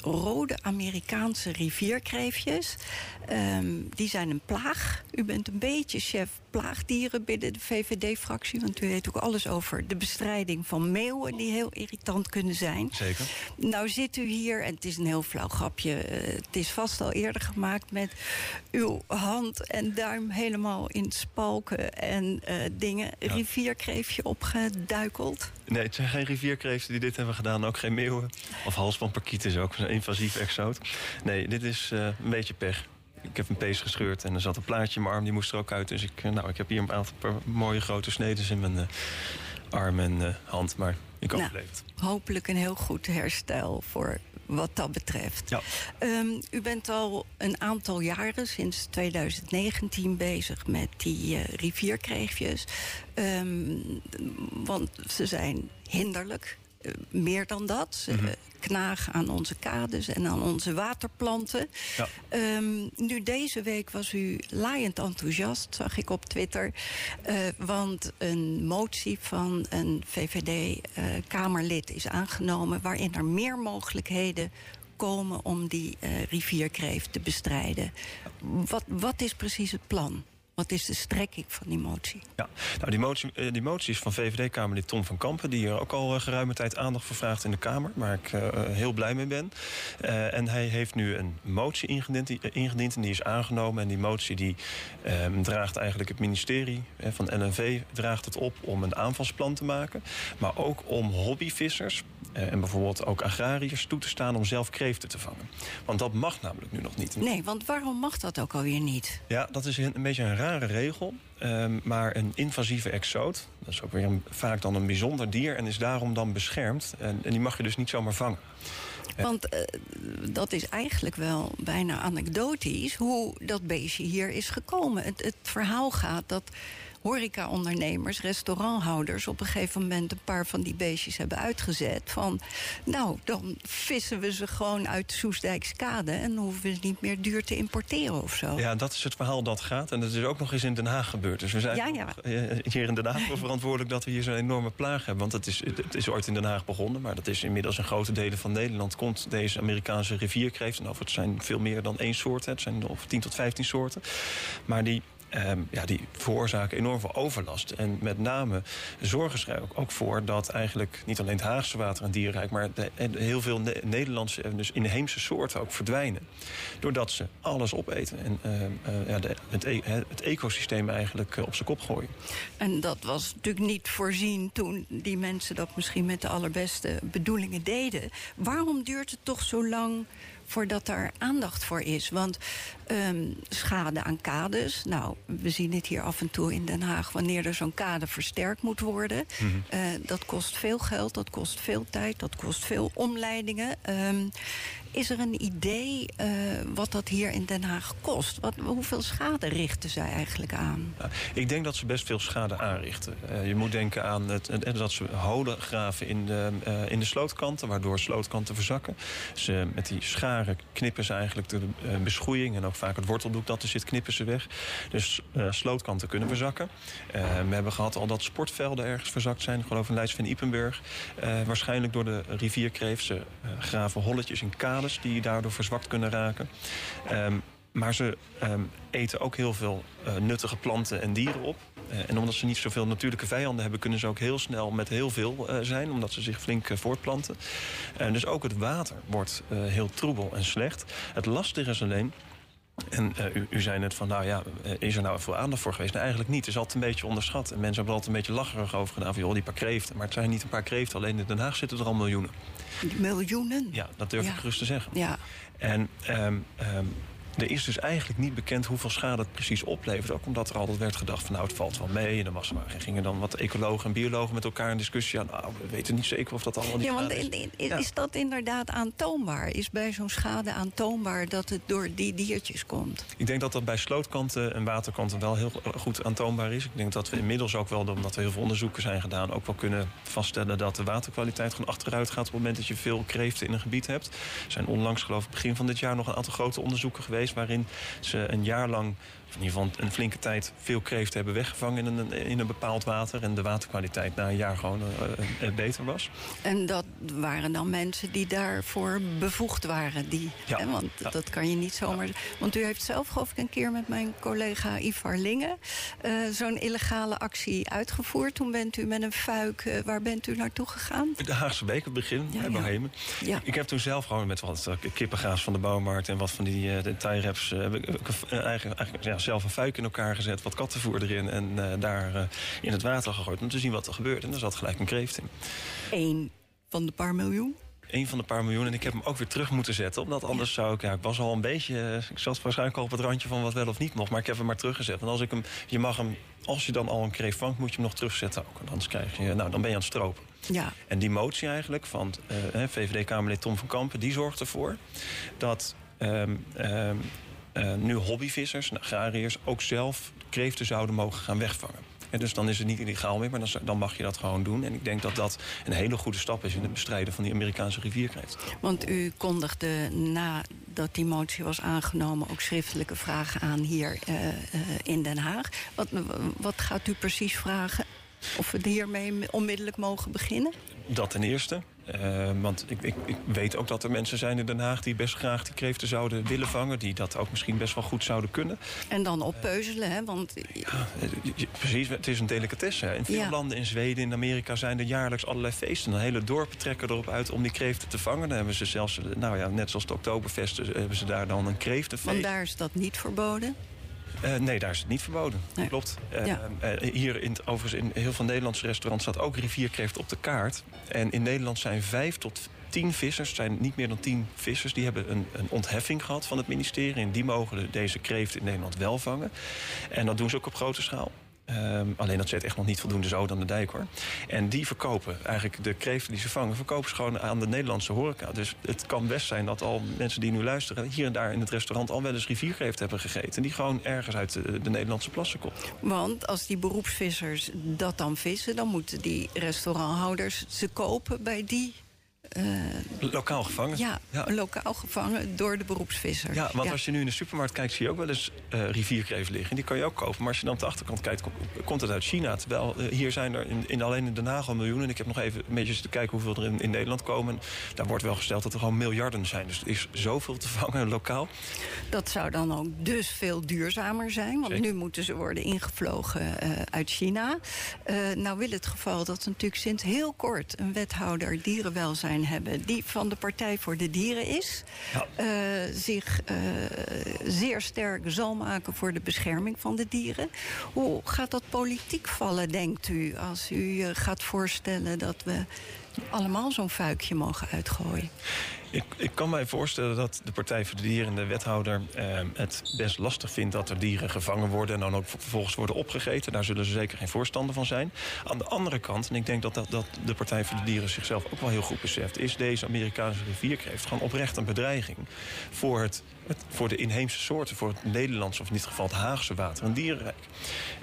rode Amerikaanse rivierkreefjes. Ehm, die zijn een plaag. U bent een beetje chef plaagdieren binnen de VVD-fractie... want u weet ook alles over de bestrijding van meeuwen... die heel irritant kunnen zijn. Zeker. Nou zit u hier, en het is een heel flauw grapje... eh, het is vast al eerder gemaakt met uw hand en duim... helemaal in spalken en eh, dingen. Rivierkreefje opgeduikeld. Nee, het zijn geen rivierkreeften die dit hebben gedaan. Ook geen meeuwen. Of halsbandparkiet is ook zo'n invasief exoot. Nee, dit is eh, een beetje pech. Ik heb een pees gescheurd en er zat een plaatje in mijn arm. Die moest er ook uit. Dus ik, eh, nou, ik heb hier een aantal mooie grote sneden in mijn eh, arm en eh, hand. Maar ik Nou. overleef het. Hopelijk een heel goed herstel voor wat dat betreft. Ja. Ehm, u bent al een aantal jaren, sinds 2019, bezig met die rivierkreefjes. Ehm, want ze zijn hinderlijk. Eh, meer dan dat. Ze Mhm. eh, knagen aan onze kades en aan onze waterplanten. Ja. Ehm, nu deze week was u laaiend enthousiast, zag ik op Twitter. eh, want een motie van een VVD-Kamerlid is aangenomen... waarin er meer mogelijkheden komen om die eh, rivierkreeft te bestrijden. Wat, wat is precies het plan? Wat is de strekking van die motie? Ja, nou, die, motie, eh, die motie is van VVD-Kamerlid Tom van Kampen... die er ook al eh, geruime tijd aandacht voor vraagt in de Kamer... waar ik eh, heel blij mee ben. En hij heeft nu een motie ingediend, die- ingediend en die is aangenomen. En die motie die, ehm, draagt eigenlijk het ministerie van LNV... draagt het op om een aanvalsplan te maken. Maar ook om hobbyvissers en bijvoorbeeld ook agrariërs toe te staan... om zelf kreeften te vangen. Want dat mag namelijk nu nog niet. Nee, want waarom mag dat ook alweer niet? Ja, dat is een, een beetje een rare regel. Ehm, maar een invasieve exoot, dat is ook weer vaak dan een bijzonder dier... en is daarom dan beschermd. En, en die mag je dus niet zomaar vangen. Want eh, dat is eigenlijk wel bijna anekdotisch hoe dat beestje hier is gekomen. Het, het verhaal gaat dat horecaondernemers, restauranthouders... op een gegeven moment een paar van die beestjes hebben uitgezet. Van, nou, dan vissen we ze gewoon uit de Soesdijkskade... en hoeven we ze niet meer duur te importeren of zo. Ja, dat is het verhaal dat gaat. En dat is ook nog eens in Den Haag gebeurd. Dus we zijn Ja, ja. eh, hier in Den Haag voor verantwoordelijk dat we hier zo'n enorme plaag hebben. Want het is, het is ooit in Den Haag begonnen, maar dat is inmiddels in grote delen van Nederland. Komt deze Amerikaanse rivierkreeft. En over het zijn veel meer dan één soort. Het zijn of 10 tot 15 soorten. Maar die. Ehm, ja, die veroorzaken enorm veel overlast. En met name zorgen ze er ook, voor dat eigenlijk niet alleen het Haagse water en dierenrijk, maar de- heel veel Ne- Nederlandse en dus inheemse soorten ook verdwijnen. Doordat ze alles opeten en ehm, eh, ja, het, e- het ecosysteem eigenlijk eh, op zijn kop gooien. En dat was natuurlijk niet voorzien toen die mensen dat misschien met de allerbeste bedoelingen deden. Waarom duurt het toch zo lang voordat daar aandacht voor is? Want ehm, schade aan kades, nou, we zien het hier af en toe in Den Haag... wanneer er zo'n kade versterkt moet worden. Eh, dat kost veel geld, dat kost veel tijd, dat kost veel omleidingen. Ehm, is er een idee eh, wat dat hier in Den Haag kost? Wat, hoeveel schade richten zij eigenlijk aan? Ik denk dat ze best veel schade aanrichten. Eh, je moet denken aan het, dat ze holen graven in de, eh, in de slootkanten... waardoor slootkanten verzakken. Ze, met die scharen knippen ze eigenlijk de beschoeiing... en ook vaak het worteldoek dat er zit, knippen ze weg. Dus slootkanten kunnen verzakken. We hebben gehad al dat sportvelden ergens verzakt zijn. Ik geloof in Leids van Ipenburg. Waarschijnlijk door de eh, graven holletjes in die daardoor verzwakt kunnen raken. Ehm, maar ze ehm, eten ook heel veel eh, nuttige planten en dieren op. Eh, en omdat ze niet zoveel natuurlijke vijanden hebben... kunnen ze ook heel snel met heel veel eh, zijn. Omdat ze zich flink voortplanten. En dus ook het water wordt heel troebel en slecht. Het lastige is alleen... En u, u zei net van, nou ja, is er nou veel aandacht voor geweest? Nou, eigenlijk niet. Het is altijd een beetje onderschat. En mensen hebben er altijd een beetje lacherig over gedaan. Van, joh, die paar kreeften. Maar het zijn niet een paar kreeften. Alleen in Den Haag zitten er al miljoenen. Miljoenen? Ja, dat durf Ja. ik gerust te zeggen. Ja. En ehm, er is dus eigenlijk niet bekend hoeveel schade het precies oplevert. Ook omdat er altijd werd gedacht van nou het valt wel mee. En er maar, gingen dan wat ecologen en biologen met elkaar in discussie aan. Nou, we weten niet zeker of dat allemaal niet Ja, want is. Ja. is dat inderdaad aantoonbaar? Is bij zo'n schade aantoonbaar dat het door die diertjes komt? Ik denk dat dat bij slootkanten en waterkanten wel heel goed aantoonbaar is. Ik denk dat we inmiddels ook wel, omdat er heel veel onderzoeken zijn gedaan... ook wel kunnen vaststellen dat de waterkwaliteit gewoon achteruit gaat... op het moment dat je veel kreeften in een gebied hebt. Er zijn onlangs, geloof ik, begin van dit jaar... nog een aantal grote onderzoeken geweest... waarin ze een jaar lang, in ieder geval een flinke tijd... veel kreeften hebben weggevangen in een, in een bepaald water... en de waterkwaliteit na een jaar gewoon eh, eh, beter was. En dat waren dan mensen die daarvoor bevoegd waren. Die, Ja. hè, want Ja. dat kan je niet zomaar... Want u heeft zelf, geloof ik, een keer met mijn collega Ivar Lingen... eh, zo'n illegale actie uitgevoerd. Toen bent u met een fuik... waar bent u naartoe gegaan? De Haagse Beek, het begin, bij. Bohemen. Ja. Ik heb toen zelf gewoon met wat kippengaas van de bouwmarkt... en wat van die eh, heb ik heb ik een- eh, eigen, eigenlijk, ja, zelf een fuik in elkaar gezet... wat kattenvoer erin en eh, daar eh, in het water gegooid... om te zien wat er gebeurt. En er zat gelijk een kreeft in. Eén van de paar miljoen? Een van de paar miljoen. En ik heb hem ook weer terug moeten zetten. Omdat anders zou ik... Ja, ik was al een beetje... eh, Ik zat waarschijnlijk al op het randje van wat wel of niet mocht. Maar ik heb hem maar teruggezet. Want als ik hem... Je mag hem... Als je dan al een kreeft vangt, moet je hem nog terugzetten ook. En anders krijg je... Nou, dan ben je aan het stropen. Ja. En die motie eigenlijk van VVD-Kamerlid Tom van Kampen... die zorgt ervoor dat ehm, ehm, eh, nu hobbyvissers en agrariërs... ook zelf kreeften zouden mogen gaan wegvangen. En dus dan is het niet illegaal meer, maar dan, dan mag je dat gewoon doen. En ik denk dat dat een hele goede stap is... in het bestrijden van die Amerikaanse rivierkreeft. Want u kondigde nadat die motie was aangenomen... ook schriftelijke vragen aan hier eh, eh, in Den Haag. Wat, wat gaat u precies vragen? Of we hiermee onmiddellijk mogen beginnen? Dat ten eerste. Eh, want ik, ik, ik weet ook dat er mensen zijn in Den Haag die best graag die kreeften zouden willen vangen. Die dat ook misschien best wel goed zouden kunnen. En dan oppeuzelen, hè? Want Ja, eh, precies, het is een delicatesse. In veel Ja. landen, in Zweden, in Amerika zijn er jaarlijks allerlei feesten. Dan hele dorpen trekken erop uit om die kreeften te vangen. Dan hebben ze zelfs, eh, nou ja, net zoals de Oktoberfest, eh, hebben ze daar dan een kreeftenfeest. want daar is dat niet verboden. Eh, nee, daar is het niet verboden. Nee. Klopt. Eh, Ja. eh, hier, in, overigens, in heel veel Nederlandse restaurants staat ook rivierkreeft op de kaart. En in Nederland zijn vijf tot tien vissers, het zijn niet meer dan tien vissers... die hebben een, een ontheffing gehad van het ministerie... en die mogen de- deze kreeft in Nederland wel vangen. En dat doen ze ook op grote schaal. Ehm, alleen dat zet echt nog niet voldoende zo aan de dijk hoor. En die verkopen eigenlijk de kreeften die ze vangen, verkopen ze gewoon aan de Nederlandse horeca. Dus het kan best zijn dat al mensen die nu luisteren, hier en daar in het restaurant al wel eens rivierkreeft hebben gegeten. Die gewoon ergens uit de, de Nederlandse plassen komt. Want als die beroepsvissers dat dan vissen... dan moeten die restauranthouders ze kopen bij die... eh, Lokaal gevangen. ja, ja. lokaal gevangen door de beroepsvisser. Ja, want als je nu in de supermarkt kijkt, zie je ook wel eens rivierkreeft liggen. Die kan je ook kopen. Maar als je dan op de achterkant kijkt, kom- komt het uit China. Terwijl eh, hier zijn er in, in alleen in Den Haag al miljoenen. En ik heb nog even een beetje zitten kijken hoeveel er in, in Nederland komen. Daar wordt wel gesteld dat er gewoon miljarden zijn. Dus er is zoveel te vangen lokaal. Dat zou dan ook dus veel duurzamer zijn. Want Zeker. nu moeten ze worden ingevlogen uit China. Nou wil het geval dat natuurlijk sinds heel kort... een wethouder dierenwelzijn hebben... die van de Partij voor de Dieren is. Ja. eh, zich eh, zeer sterk zal maken voor de bescherming van de dieren. Hoe gaat dat politiek vallen, denkt u... als u gaat voorstellen dat we allemaal zo'n fuikje mogen uitgooien? Ik, ik kan mij voorstellen dat de Partij voor de Dieren en de wethouder eh, het best lastig vindt dat er dieren gevangen worden en dan ook vervolgens worden opgegeten. Daar zullen ze zeker geen voorstander van zijn. Aan de andere kant, en ik denk dat, dat, dat de Partij voor de Dieren zichzelf ook wel heel goed beseft, is deze Amerikaanse rivierkreeft gewoon oprecht een bedreiging voor, het, het- voor de inheemse soorten, voor het Nederlandse of in dit geval het Haagse water en dierenrijk.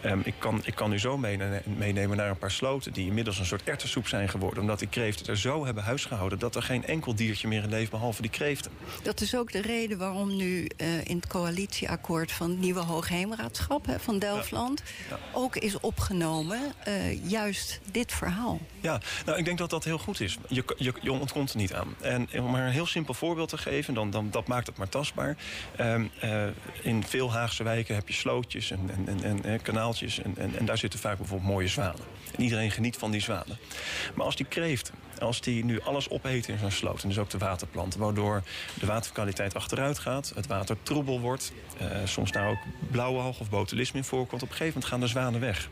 Ehm, ik, kan, ik kan u zo meenemen, naar een paar sloten die inmiddels een soort erwtensoep zijn geworden, omdat die kreeften er zo hebben huisgehouden dat er geen enkel diertje meer in leeft behalve die kreeften. Dat is ook de reden waarom nu eh, in het coalitieakkoord van het nieuwe Hoogheemraadschap hè, van Delftland Ja. ook is opgenomen eh, juist dit verhaal. Ja, nou, ik denk dat dat heel goed is. Je, je, je ontkomt er niet aan. En om maar een heel simpel voorbeeld te geven, dan, dan, dat maakt het maar tastbaar. Ehm, eh, in veel Haagse wijken heb je slootjes en, en, en, kanaaltjes. En, en, en daar zitten vaak bijvoorbeeld mooie zwanen. En iedereen geniet van die zwanen. Maar als die kreeft, als die nu alles opeten in zo'n sloot... en dus ook de waterplanten, waardoor de waterkwaliteit achteruit gaat... het water troebel wordt, eh, soms daar ook blauwalg of botulisme in voorkomt... op een gegeven moment gaan de zwanen weg.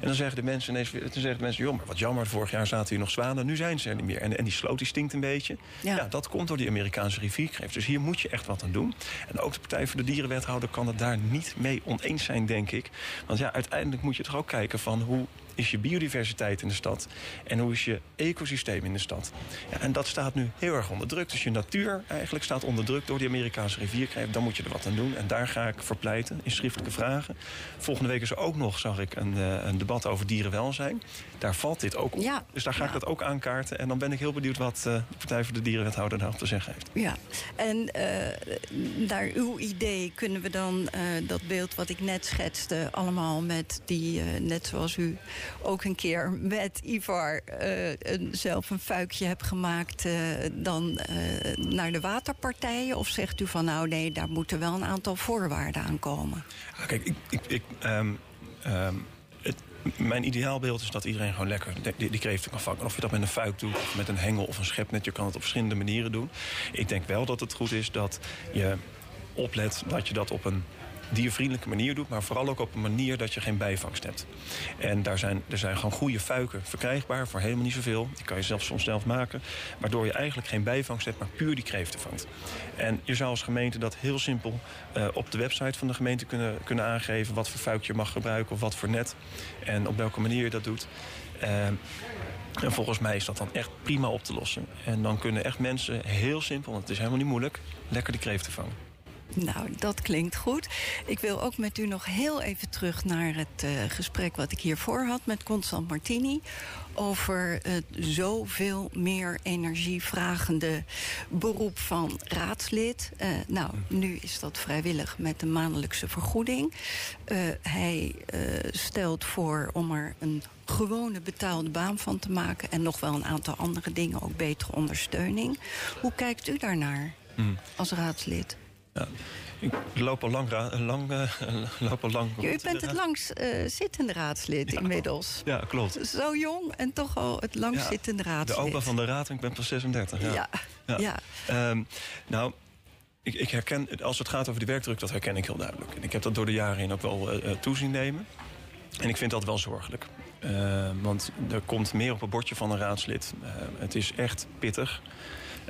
En dan zeggen de mensen ineens, weer- dan zeggen de mensen, joh, maar wat jammer, vorig jaar zaten hier nog zwanen, nu zijn ze er niet meer. En, en die sloot die stinkt een beetje. Ja. Ja. dat komt door die Amerikaanse rivierkreeft. Dus hier moet je echt wat aan doen. En ook de Partij voor de Dierenwethouder kan het daar niet mee oneens zijn, denk ik. Want ja, uiteindelijk moet je toch ook kijken van hoe is je biodiversiteit in de stad en hoe is je ecosysteem in de stad. Ja, en dat staat nu heel erg onder druk. Dus je natuur eigenlijk staat onder druk door die Amerikaanse rivierkreeft. Dan moet je er wat aan doen. En daar ga ik voor pleiten in schriftelijke vragen. Volgende week is er ook nog, zag ik, een, eh, een debat over dierenwelzijn. Daar valt dit ook op. Ja. Dus daar ga ik Ja. dat ook aankaarten. En dan ben ik heel benieuwd wat eh, de Partij voor de Dierenwethouder daarop te zeggen heeft. Ja, en eh, naar uw idee kunnen we dan eh, dat beeld wat ik net schetste... allemaal met die, net zoals u ook een keer met Ivar... een, zelf een fuikje hebt gemaakt, dan naar de waterpartijen? Of zegt u van nou nee, daar moeten wel een aantal voorwaarden aan komen? Ah, Kijk, ik, ik, ik, ehm, ehm, mijn ideaalbeeld is dat iedereen gewoon lekker die, die kreeften kan vangen. Of je dat met een fuik doet, of met een hengel of een schepnet. Je kan het op verschillende manieren doen. Ik denk wel dat het goed is dat je oplet dat je dat op een diervriendelijke manier doet, maar vooral ook op een manier dat je geen bijvangst hebt. En daar zijn, er zijn gewoon goede fuiken verkrijgbaar voor helemaal niet zoveel. Die kan je zelfs soms zelf maken, waardoor je eigenlijk geen bijvangst hebt, maar puur die kreeften vangt. En je zou als gemeente dat heel simpel eh, op de website van de gemeente kunnen, kunnen aangeven wat voor fuik je mag gebruiken of wat voor net en op welke manier je dat doet. Eh, en volgens mij is dat dan echt prima op te lossen. En dan kunnen echt mensen heel simpel, want het is helemaal niet moeilijk, lekker die kreeften vangen. Nou, dat klinkt goed. Ik wil ook met u nog heel even terug naar het eh, gesprek wat ik hiervoor had met Constant Martini. Over het zoveel meer energievragende beroep van raadslid. Eh, nou, nu is dat vrijwillig met een maandelijkse vergoeding. Eh, hij eh, stelt voor om er een gewone betaalde baan van te maken. En nog wel een aantal andere dingen, ook betere ondersteuning. Hoe kijkt u daarnaar als raadslid? Ja. Ik loop al lang... lang, eh, loop al lang u bent de het langst eh, zittende raadslid inmiddels. Ja, klopt. Zo jong en toch al het langst Ja, zittende De raadslid. opa van de raad en ik ben pas 36. Ja. Ja. Ehm, nou, ik, ik herken, als het gaat over die werkdruk, dat herken ik heel duidelijk. En ik heb dat door de jaren heen ook wel eh, toezien nemen. En ik vind dat wel zorgelijk. Ehm, want er komt meer op het bordje van een raadslid. Ehm, het is echt pittig.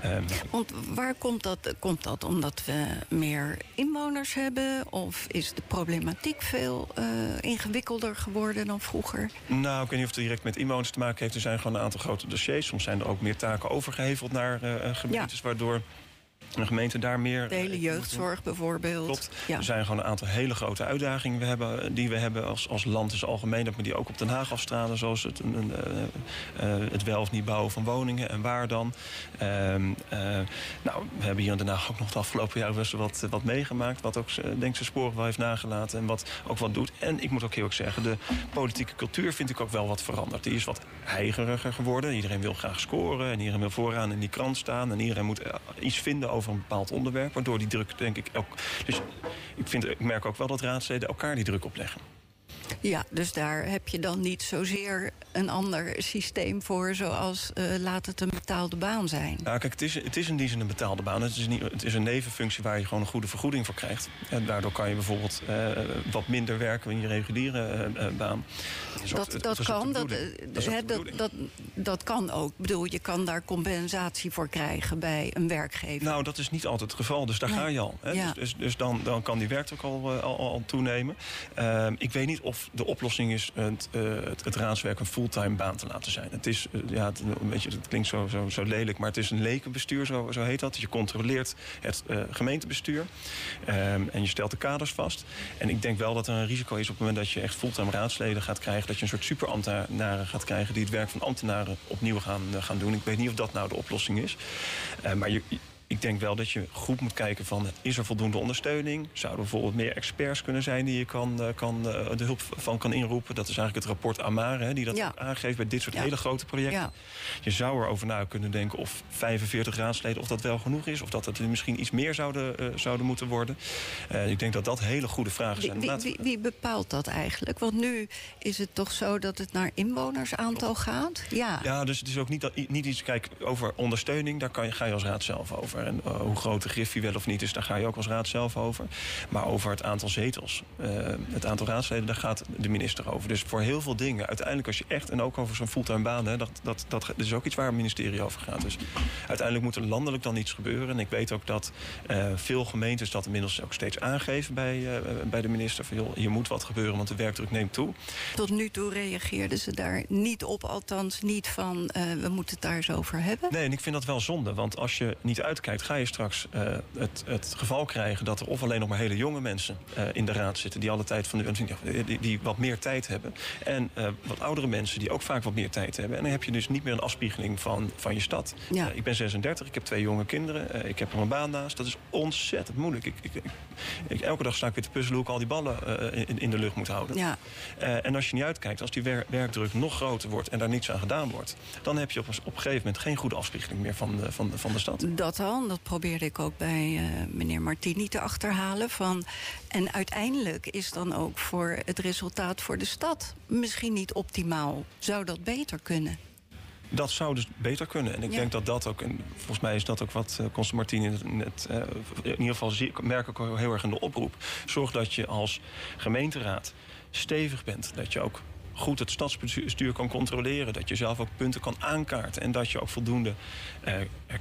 Ehm, Want waar komt dat? Komt dat omdat we meer inwoners hebben? Of is de problematiek veel eh, ingewikkelder geworden dan vroeger? Nou, ik weet niet of het direct met inwoners te maken heeft. Er zijn gewoon een aantal grote dossiers. Soms zijn er ook meer taken overgeheveld naar eh, gemeentes... waardoor een gemeente daar meer... De eh, hele doen. jeugdzorg bijvoorbeeld. Klopt. Ja. Er zijn gewoon een aantal hele grote uitdagingen we hebben, die we hebben als, als land in zijn algemeen. Maar die ook op Den Haag afstralen. Zoals het, eh, eh, het wel of niet bouwen van woningen en waar dan. Ehm, eh, nou, we hebben hier in Den Haag ook nog de afgelopen jaren best wel wat, wat meegemaakt. Wat ook eh, denk ik zijn sporen wel heeft nagelaten. En wat ook wat doet. En ik moet ook heel erg zeggen, de politieke cultuur vind ik ook wel wat veranderd. Die is wat heigeriger geworden. Iedereen wil graag scoren. En iedereen wil vooraan in die krant staan. En iedereen moet eh, iets vinden over een bepaald onderwerp. Waardoor die druk, denk ik, ook. Dus ik, vind, ik merk ook wel dat raadsleden elkaar die druk opleggen. Ja, dus daar heb je dan niet zozeer een ander systeem voor... zoals eh, laat het een betaalde baan zijn. Nou, kijk, het is, het is in die zin een betaalde baan. Het is, niet, het is een nevenfunctie waar je gewoon een goede vergoeding voor krijgt. En daardoor kan je bijvoorbeeld eh, wat minder werken in je reguliere eh, baan. ook- Dat, dat, ook kan, dat, Dat ook dat, kan ook. Ik bedoel, je kan daar compensatie voor krijgen bij een werkgever. Nou, dat is niet altijd het geval, dus daar Nee. ga je al. Hè? Ja. Dus, dus, dus dan, dan kan die werkdruk al, eh, al, al toenemen. Ehm, ik weet niet of de oplossing is het, eh, het, het raadswerk een fulltime baan te laten zijn. Het is, eh, ja, het, een beetje, het klinkt zo, zo, zo lelijk, maar het is een lekenbestuur, zo, zo heet dat. Je controleert het eh, gemeentebestuur Ehm, en je stelt de kaders vast. En ik denk wel dat er een risico is op het moment dat je echt fulltime raadsleden gaat krijgen, dat je een soort superambtenaren gaat krijgen die het werk van ambtenaren opnieuw gaan, gaan doen. Ik weet niet of dat nou de oplossing is. Maar je, ik denk wel dat je goed moet kijken van... is er voldoende ondersteuning? Zouden er bijvoorbeeld meer experts kunnen zijn... die je kan, eh, kan, eh, de hulp van kan inroepen? Dat is eigenlijk het rapport Amare, hè, die dat Ja. ook aangeeft... bij dit soort Ja. hele grote projecten. Ja. Je zou erover na kunnen denken of 45 raadsleden... of dat wel genoeg is, of dat het misschien iets meer zouden, eh, zouden moeten worden. Ik denk dat dat hele goede vragen zijn. wie, wie- wie bepaalt dat eigenlijk? Want nu is het toch zo dat het naar inwonersaantal gaat? Ja. Ja, dus het is ook niet, dat, niet iets... Kijk, over ondersteuning, daar kan je, ga je als raad zelf over. En eh, hoe groot de griffie wel of niet is, daar ga je ook als raad zelf over. Maar over het aantal zetels, eh, het aantal raadsleden, daar gaat de minister over. Dus voor heel veel dingen, uiteindelijk als je echt... en ook over zo'n fulltime baan, hè, dat, dat, dat, is ook iets waar het ministerie over gaat. Dus uiteindelijk moet er landelijk dan iets gebeuren. En ik weet ook dat eh, veel gemeentes dat inmiddels ook steeds aangeven... bij, bij de minister van, joh, hier moet wat gebeuren, want de werkdruk neemt toe. Tot nu toe reageerden ze daar niet op, althans niet van we moeten het daar eens over hebben. Nee, en ik vind dat wel zonde. Want als je niet uitkijkt, ga je straks eh, het, het geval krijgen dat er of alleen nog maar hele jonge mensen eh, in de raad zitten. die alle tijd van de, die, die wat meer tijd hebben. En eh, wat oudere mensen die ook vaak wat meer tijd hebben. En dan heb je dus niet meer een afspiegeling van, van je stad. Ja. Ik ben 36, ik heb twee jonge kinderen. ik heb er een baan naast. Dat is ontzettend moeilijk. Ik, ik, ik, elke dag sta ik weer te puzzelen hoe ik al die ballen in, in de lucht moet houden. Ja. En als je niet uitkijkt, als die wer- werkdruk nog groter wordt en daar niets aan gedaan wordt, dan heb je op, een- op een gegeven moment geen goede afspiegeling meer van de, van de, van de stad. Dat al, dat probeerde ik ook bij eh, meneer Martini te achterhalen. Van, en uiteindelijk is dan ook voor het resultaat voor de stad misschien niet optimaal. Zou dat beter kunnen? Dat zou dus beter kunnen. En ik Ja. denk dat dat ook, en volgens mij is dat ook wat uh, Constant Martini net, eh, in ieder geval zie, merk ik ook heel erg in de oproep. Zorg dat je als gemeenteraad stevig bent. Dat je ook goed het stadsbestuur kan controleren. Dat je zelf ook punten kan aankaarten. En dat je ook voldoende eh,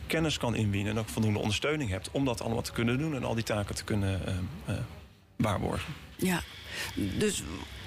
kennis kan inwinnen. En ook voldoende ondersteuning hebt om dat allemaal te kunnen doen. En al die taken te kunnen eh, eh, waarborgen. Ja, dus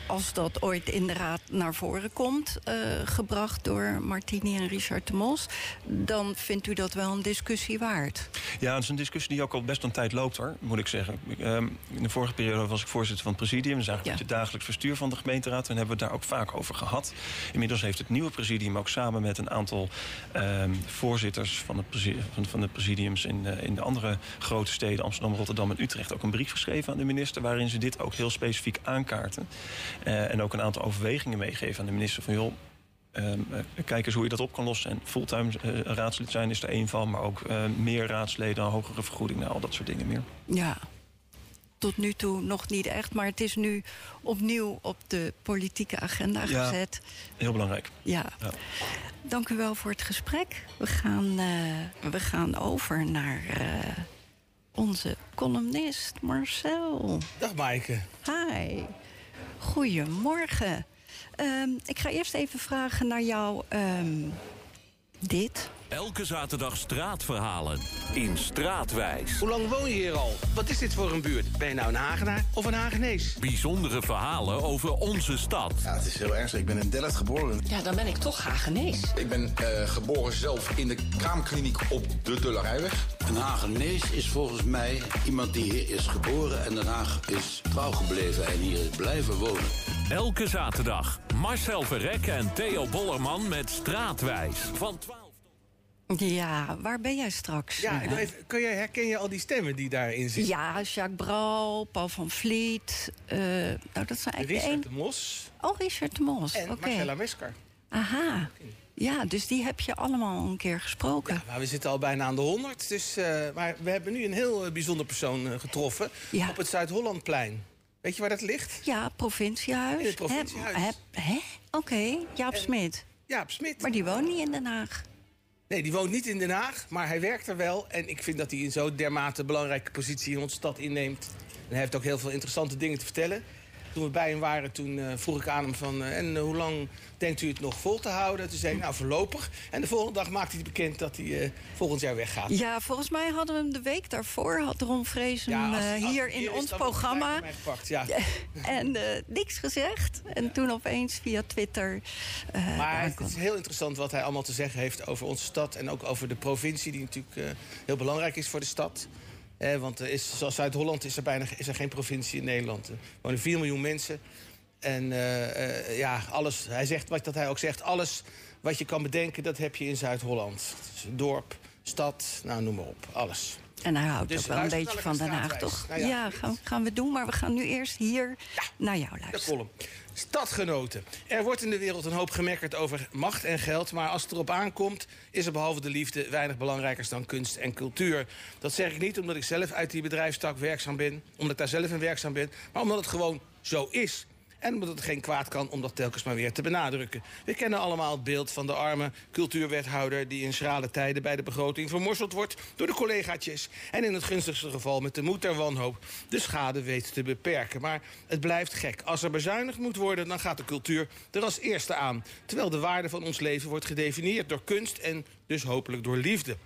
als dat ooit in de raad naar voren komt, eh, gebracht door Martini en Richard de Mos, dan vindt u dat wel een discussie waard. Ja, het is een discussie die ook al best een tijd loopt, hoor, moet ik zeggen. Ehm, in de vorige periode was ik voorzitter van het presidium. Is eigenlijk Ja. het dagelijks verstuur van de gemeenteraad. En hebben we het daar ook vaak over gehad. Inmiddels heeft het nieuwe presidium ook samen met een aantal ehm, voorzitters van, het van de presidiums in, eh, in de andere grote steden, Amsterdam, Rotterdam en Utrecht, ook een brief geschreven aan de minister. Waarin ze dit ook heel specifiek aankaarten. Eh, en ook een aantal overwegingen meegeven aan de minister van joh. ehm, eh, kijk eens hoe je dat op kan lossen. En fulltime eh, raadslid zijn is er één van, maar ook eh, meer raadsleden, een hogere vergoeding, nou, al dat soort dingen meer. Ja, tot nu toe nog niet echt, maar het is nu opnieuw op de politieke agenda Ja. gezet. Heel belangrijk. Ja. Ja. Dank u wel voor het gesprek. We gaan, eh, we gaan over naar eh, onze columnist Marcel. Dag Maaike. Hi. Goedemorgen. Ehm, ik ga eerst even vragen naar jou ehm, dit. Elke zaterdag straatverhalen in Straatwijs. Hoe lang woon je hier al? Wat is dit voor een buurt? Ben je nou een Hagenaar of een Hagenees? Bijzondere verhalen over onze stad. Ja, het is heel ernstig. Ik ben in Delft geboren. Ja, dan ben ik toch Hagenees. Ik ben eh, geboren zelf in de kraamkliniek op de Dullerijweg. Een Hagenees is volgens mij iemand die hier is geboren en Den Haag is trouw gebleven en hier is blijven wonen. Elke zaterdag Marcel Verrek en Theo Bollerman met Straatwijs. Van 12 Ja, waar ben jij straks? Ja, ik wil even, kun je, herken je al die stemmen die daarin zitten? ja Jacques Brouw, Paul van Vliet. eh, nou, dat zijn eigenlijk Richard één. de Mos Oh, Richard de Mos. en Oké. Marcella Meskar. Aha. Ja, dus die heb je allemaal een keer gesproken. Ja, maar we zitten al bijna aan de 100. Dus, eh, maar we hebben nu een heel eh, bijzonder persoon getroffen. Ja. Op het Zuid-Hollandplein. Weet je waar dat ligt? Ja, provinciehuis. In het provinciehuis. Hè? Oké, Jaap Smit. Jaap Smit. Maar die woont niet in Den Haag. Nee, die woont niet in Den Haag, maar hij werkt er wel. En ik vind dat hij een zo dermate belangrijke positie in onze stad inneemt. En hij heeft ook heel veel interessante dingen te vertellen. Toen we bij hem waren, toen eh, vroeg ik aan hem van... eh, en eh, hoe lang denkt u het nog vol te houden? Toen zei hij, nou voorlopig. En de volgende dag maakte hij bekend dat hij volgend jaar weggaat. Ja, volgens mij hadden we hem de week daarvoor, had Ron Vrees hem hier in ons programma. gepakt, ja. En niks gezegd. En toen opeens via Twitter. Maar het is heel interessant wat hij allemaal te zeggen heeft over onze stad... en ook over de provincie, die natuurlijk heel belangrijk is voor de stad. Eh, want er is, zoals Zuid-Holland is er bijna is er geen provincie in Nederland. Er wonen 4 miljoen mensen. En eh, eh, ja, alles, hij zegt wat dat hij ook zegt... alles wat je kan bedenken, dat heb je in Zuid-Holland. Dus dorp, stad, nou noem maar op, alles. En hij houdt Dus ook wel een beetje van Den Haag, toch? Nou ja, ja, gaan, gaan we doen. Maar we gaan nu eerst hier naar jou De luisteren. column. Stadgenoten. Er wordt in de wereld een hoop gemekkerd over macht en geld... maar als het erop aankomt, is er behalve de liefde... weinig belangrijker dan kunst en cultuur. Dat zeg ik niet omdat ik zelf uit die bedrijfstak werkzaam ben... omdat ik daar zelf in werkzaam ben... maar omdat het gewoon zo is... En omdat het geen kwaad kan om dat telkens maar weer te benadrukken. We kennen allemaal het beeld van de arme cultuurwethouder... die in schrale tijden bij de begroting vermorseld wordt door de collegaatjes. En in het gunstigste geval met de moed der wanhoop de schade weet te beperken. Maar het blijft gek. Als er bezuinigd moet worden, dan gaat de cultuur er als eerste aan. Terwijl de waarde van ons leven wordt gedefinieerd door kunst... en dus hopelijk door liefde.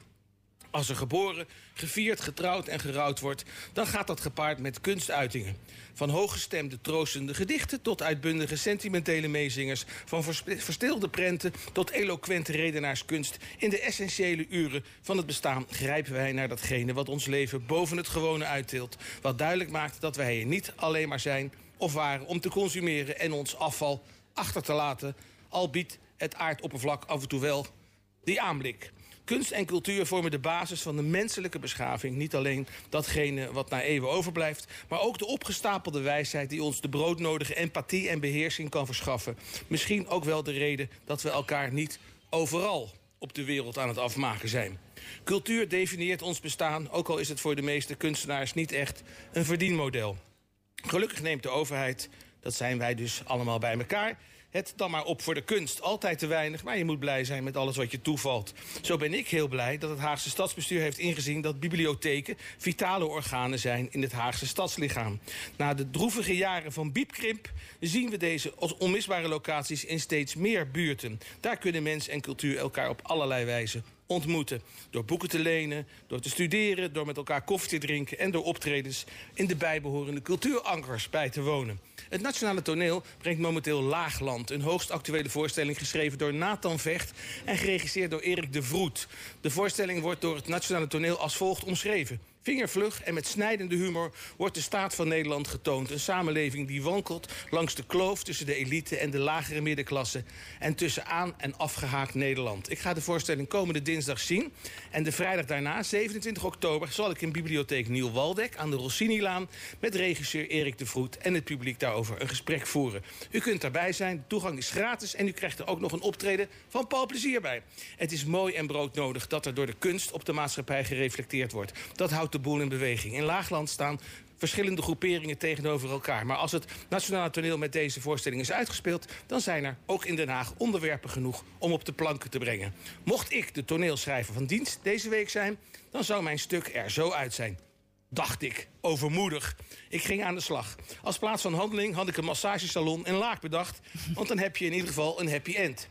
Als er geboren, gevierd, getrouwd en gerouwd wordt... dan gaat dat gepaard met kunstuitingen. Van hooggestemde, troostende gedichten... tot uitbundige sentimentele meezingers... van verstilde prenten tot eloquente redenaarskunst... in de essentiële uren van het bestaan grijpen wij naar datgene... wat ons leven boven het gewone uittilt. Wat duidelijk maakt dat wij hier niet alleen maar zijn... of waren om te consumeren en ons afval achter te laten... al biedt het aardoppervlak af en toe wel die aanblik. Kunst en cultuur vormen de basis van de menselijke beschaving. Niet alleen datgene wat na eeuwen overblijft... maar ook de opgestapelde wijsheid die ons de broodnodige empathie en beheersing kan verschaffen. Misschien ook wel de reden dat we elkaar niet overal op de wereld aan het afmaken zijn. Cultuur definieert ons bestaan, ook al is het voor de meeste kunstenaars niet echt een verdienmodel. Gelukkig neemt de overheid, dat zijn wij dus allemaal bij elkaar... het dan maar op voor de kunst. Altijd te weinig, maar je moet blij zijn met alles wat je toevalt. Zo ben ik heel blij dat het Haagse stadsbestuur heeft ingezien... dat bibliotheken vitale organen zijn in het Haagse stadslichaam. Na de droevige jaren van biepkrimp zien we deze als onmisbare locaties... in steeds meer buurten. Daar kunnen mens en cultuur elkaar op allerlei wijze ontmoeten. Door boeken te lenen, door te studeren, door met elkaar koffie te drinken... en door optredens in de bijbehorende cultuurankers bij te wonen. Het Nationale Toneel brengt momenteel Laagland... een hoogst actuele voorstelling geschreven door Nathan Vecht... en geregisseerd door Erik de Vroet. De voorstelling wordt door het Nationale Toneel als volgt omschreven. Vingervlug en met snijdende humor wordt de staat van Nederland getoond. Een samenleving die wankelt langs de kloof tussen de elite en de lagere middenklasse... en tussen aan- en afgehaakt Nederland. Ik ga de voorstelling komende dinsdag zien. En de vrijdag daarna, 27 oktober, zal ik in bibliotheek Nieuw Waldeck... aan de Rossinilaan met regisseur Erik de Vroet en het publiek daarover een gesprek voeren. U kunt daarbij zijn, de toegang is gratis... en u krijgt er ook nog een optreden van Paul Plezier bij. Het is mooi en broodnodig dat er door de kunst op de maatschappij gereflecteerd wordt. Dat houdt de boel in beweging. In Laagland staan verschillende groeperingen tegenover elkaar. Maar als het Nationale Toneel met deze voorstelling is uitgespeeld... dan zijn er ook in Den Haag onderwerpen genoeg om op de planken te brengen. Mocht ik de toneelschrijver van dienst deze week zijn... dan zou mijn stuk er zo uit zijn. Dacht ik, overmoedig. Ik ging aan de slag. Als plaats van handeling had ik een massagesalon in Laag bedacht... want dan heb je in ieder geval een happy end.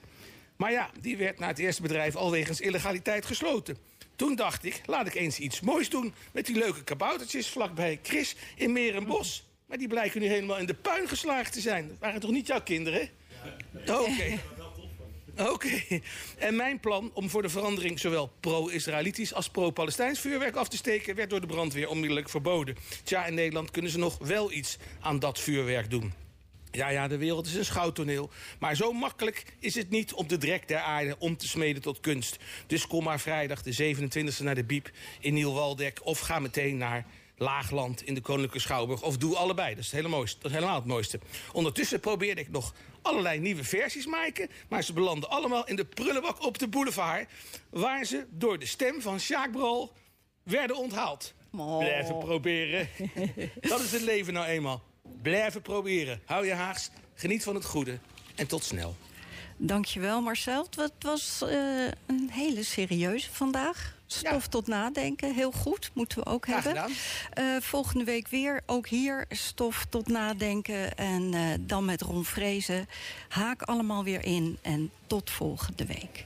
Maar ja, die werd na het eerste bedrijf al wegens illegaliteit gesloten. Toen dacht ik, laat ik eens iets moois doen... met die leuke kaboutertjes vlakbij Chris in Meerenbos. Maar die blijken nu helemaal in de puin geslagen te zijn. Dat waren toch niet jouw kinderen? Oké. Oké. En mijn plan om voor de verandering zowel pro-Israëlitisch als pro-Palestijns vuurwerk af te steken... werd door de brandweer onmiddellijk verboden. Tja, in Nederland kunnen ze nog wel iets aan dat vuurwerk doen. Ja, ja, de wereld is een schouwtoneel. Maar zo makkelijk is het niet om de drek der aarde om te smeden tot kunst. Dus kom maar vrijdag de 27e naar de Biep in Nieuw-Waldeck... of ga meteen naar Laagland in de Koninklijke Schouwburg. Of doe allebei, dat is, het hele mooiste, dat is helemaal het mooiste. Ondertussen probeerde ik nog allerlei nieuwe versies maken... maar ze belanden allemaal in de prullenbak op de boulevard... waar ze door de stem van Sjaak Brol werden onthaald. Blijven proberen. dat is het leven nou eenmaal. Blijven proberen. Hou je haags, geniet van het goede en tot snel. Dankjewel Marcel. Het was eh, een hele serieuze vandaag. Stof tot nadenken, heel goed, moeten we ook Graag hebben. Eh, volgende week weer, ook hier, stof tot nadenken. En eh, dan met Ron Vrezen. Haak allemaal weer in en tot volgende week.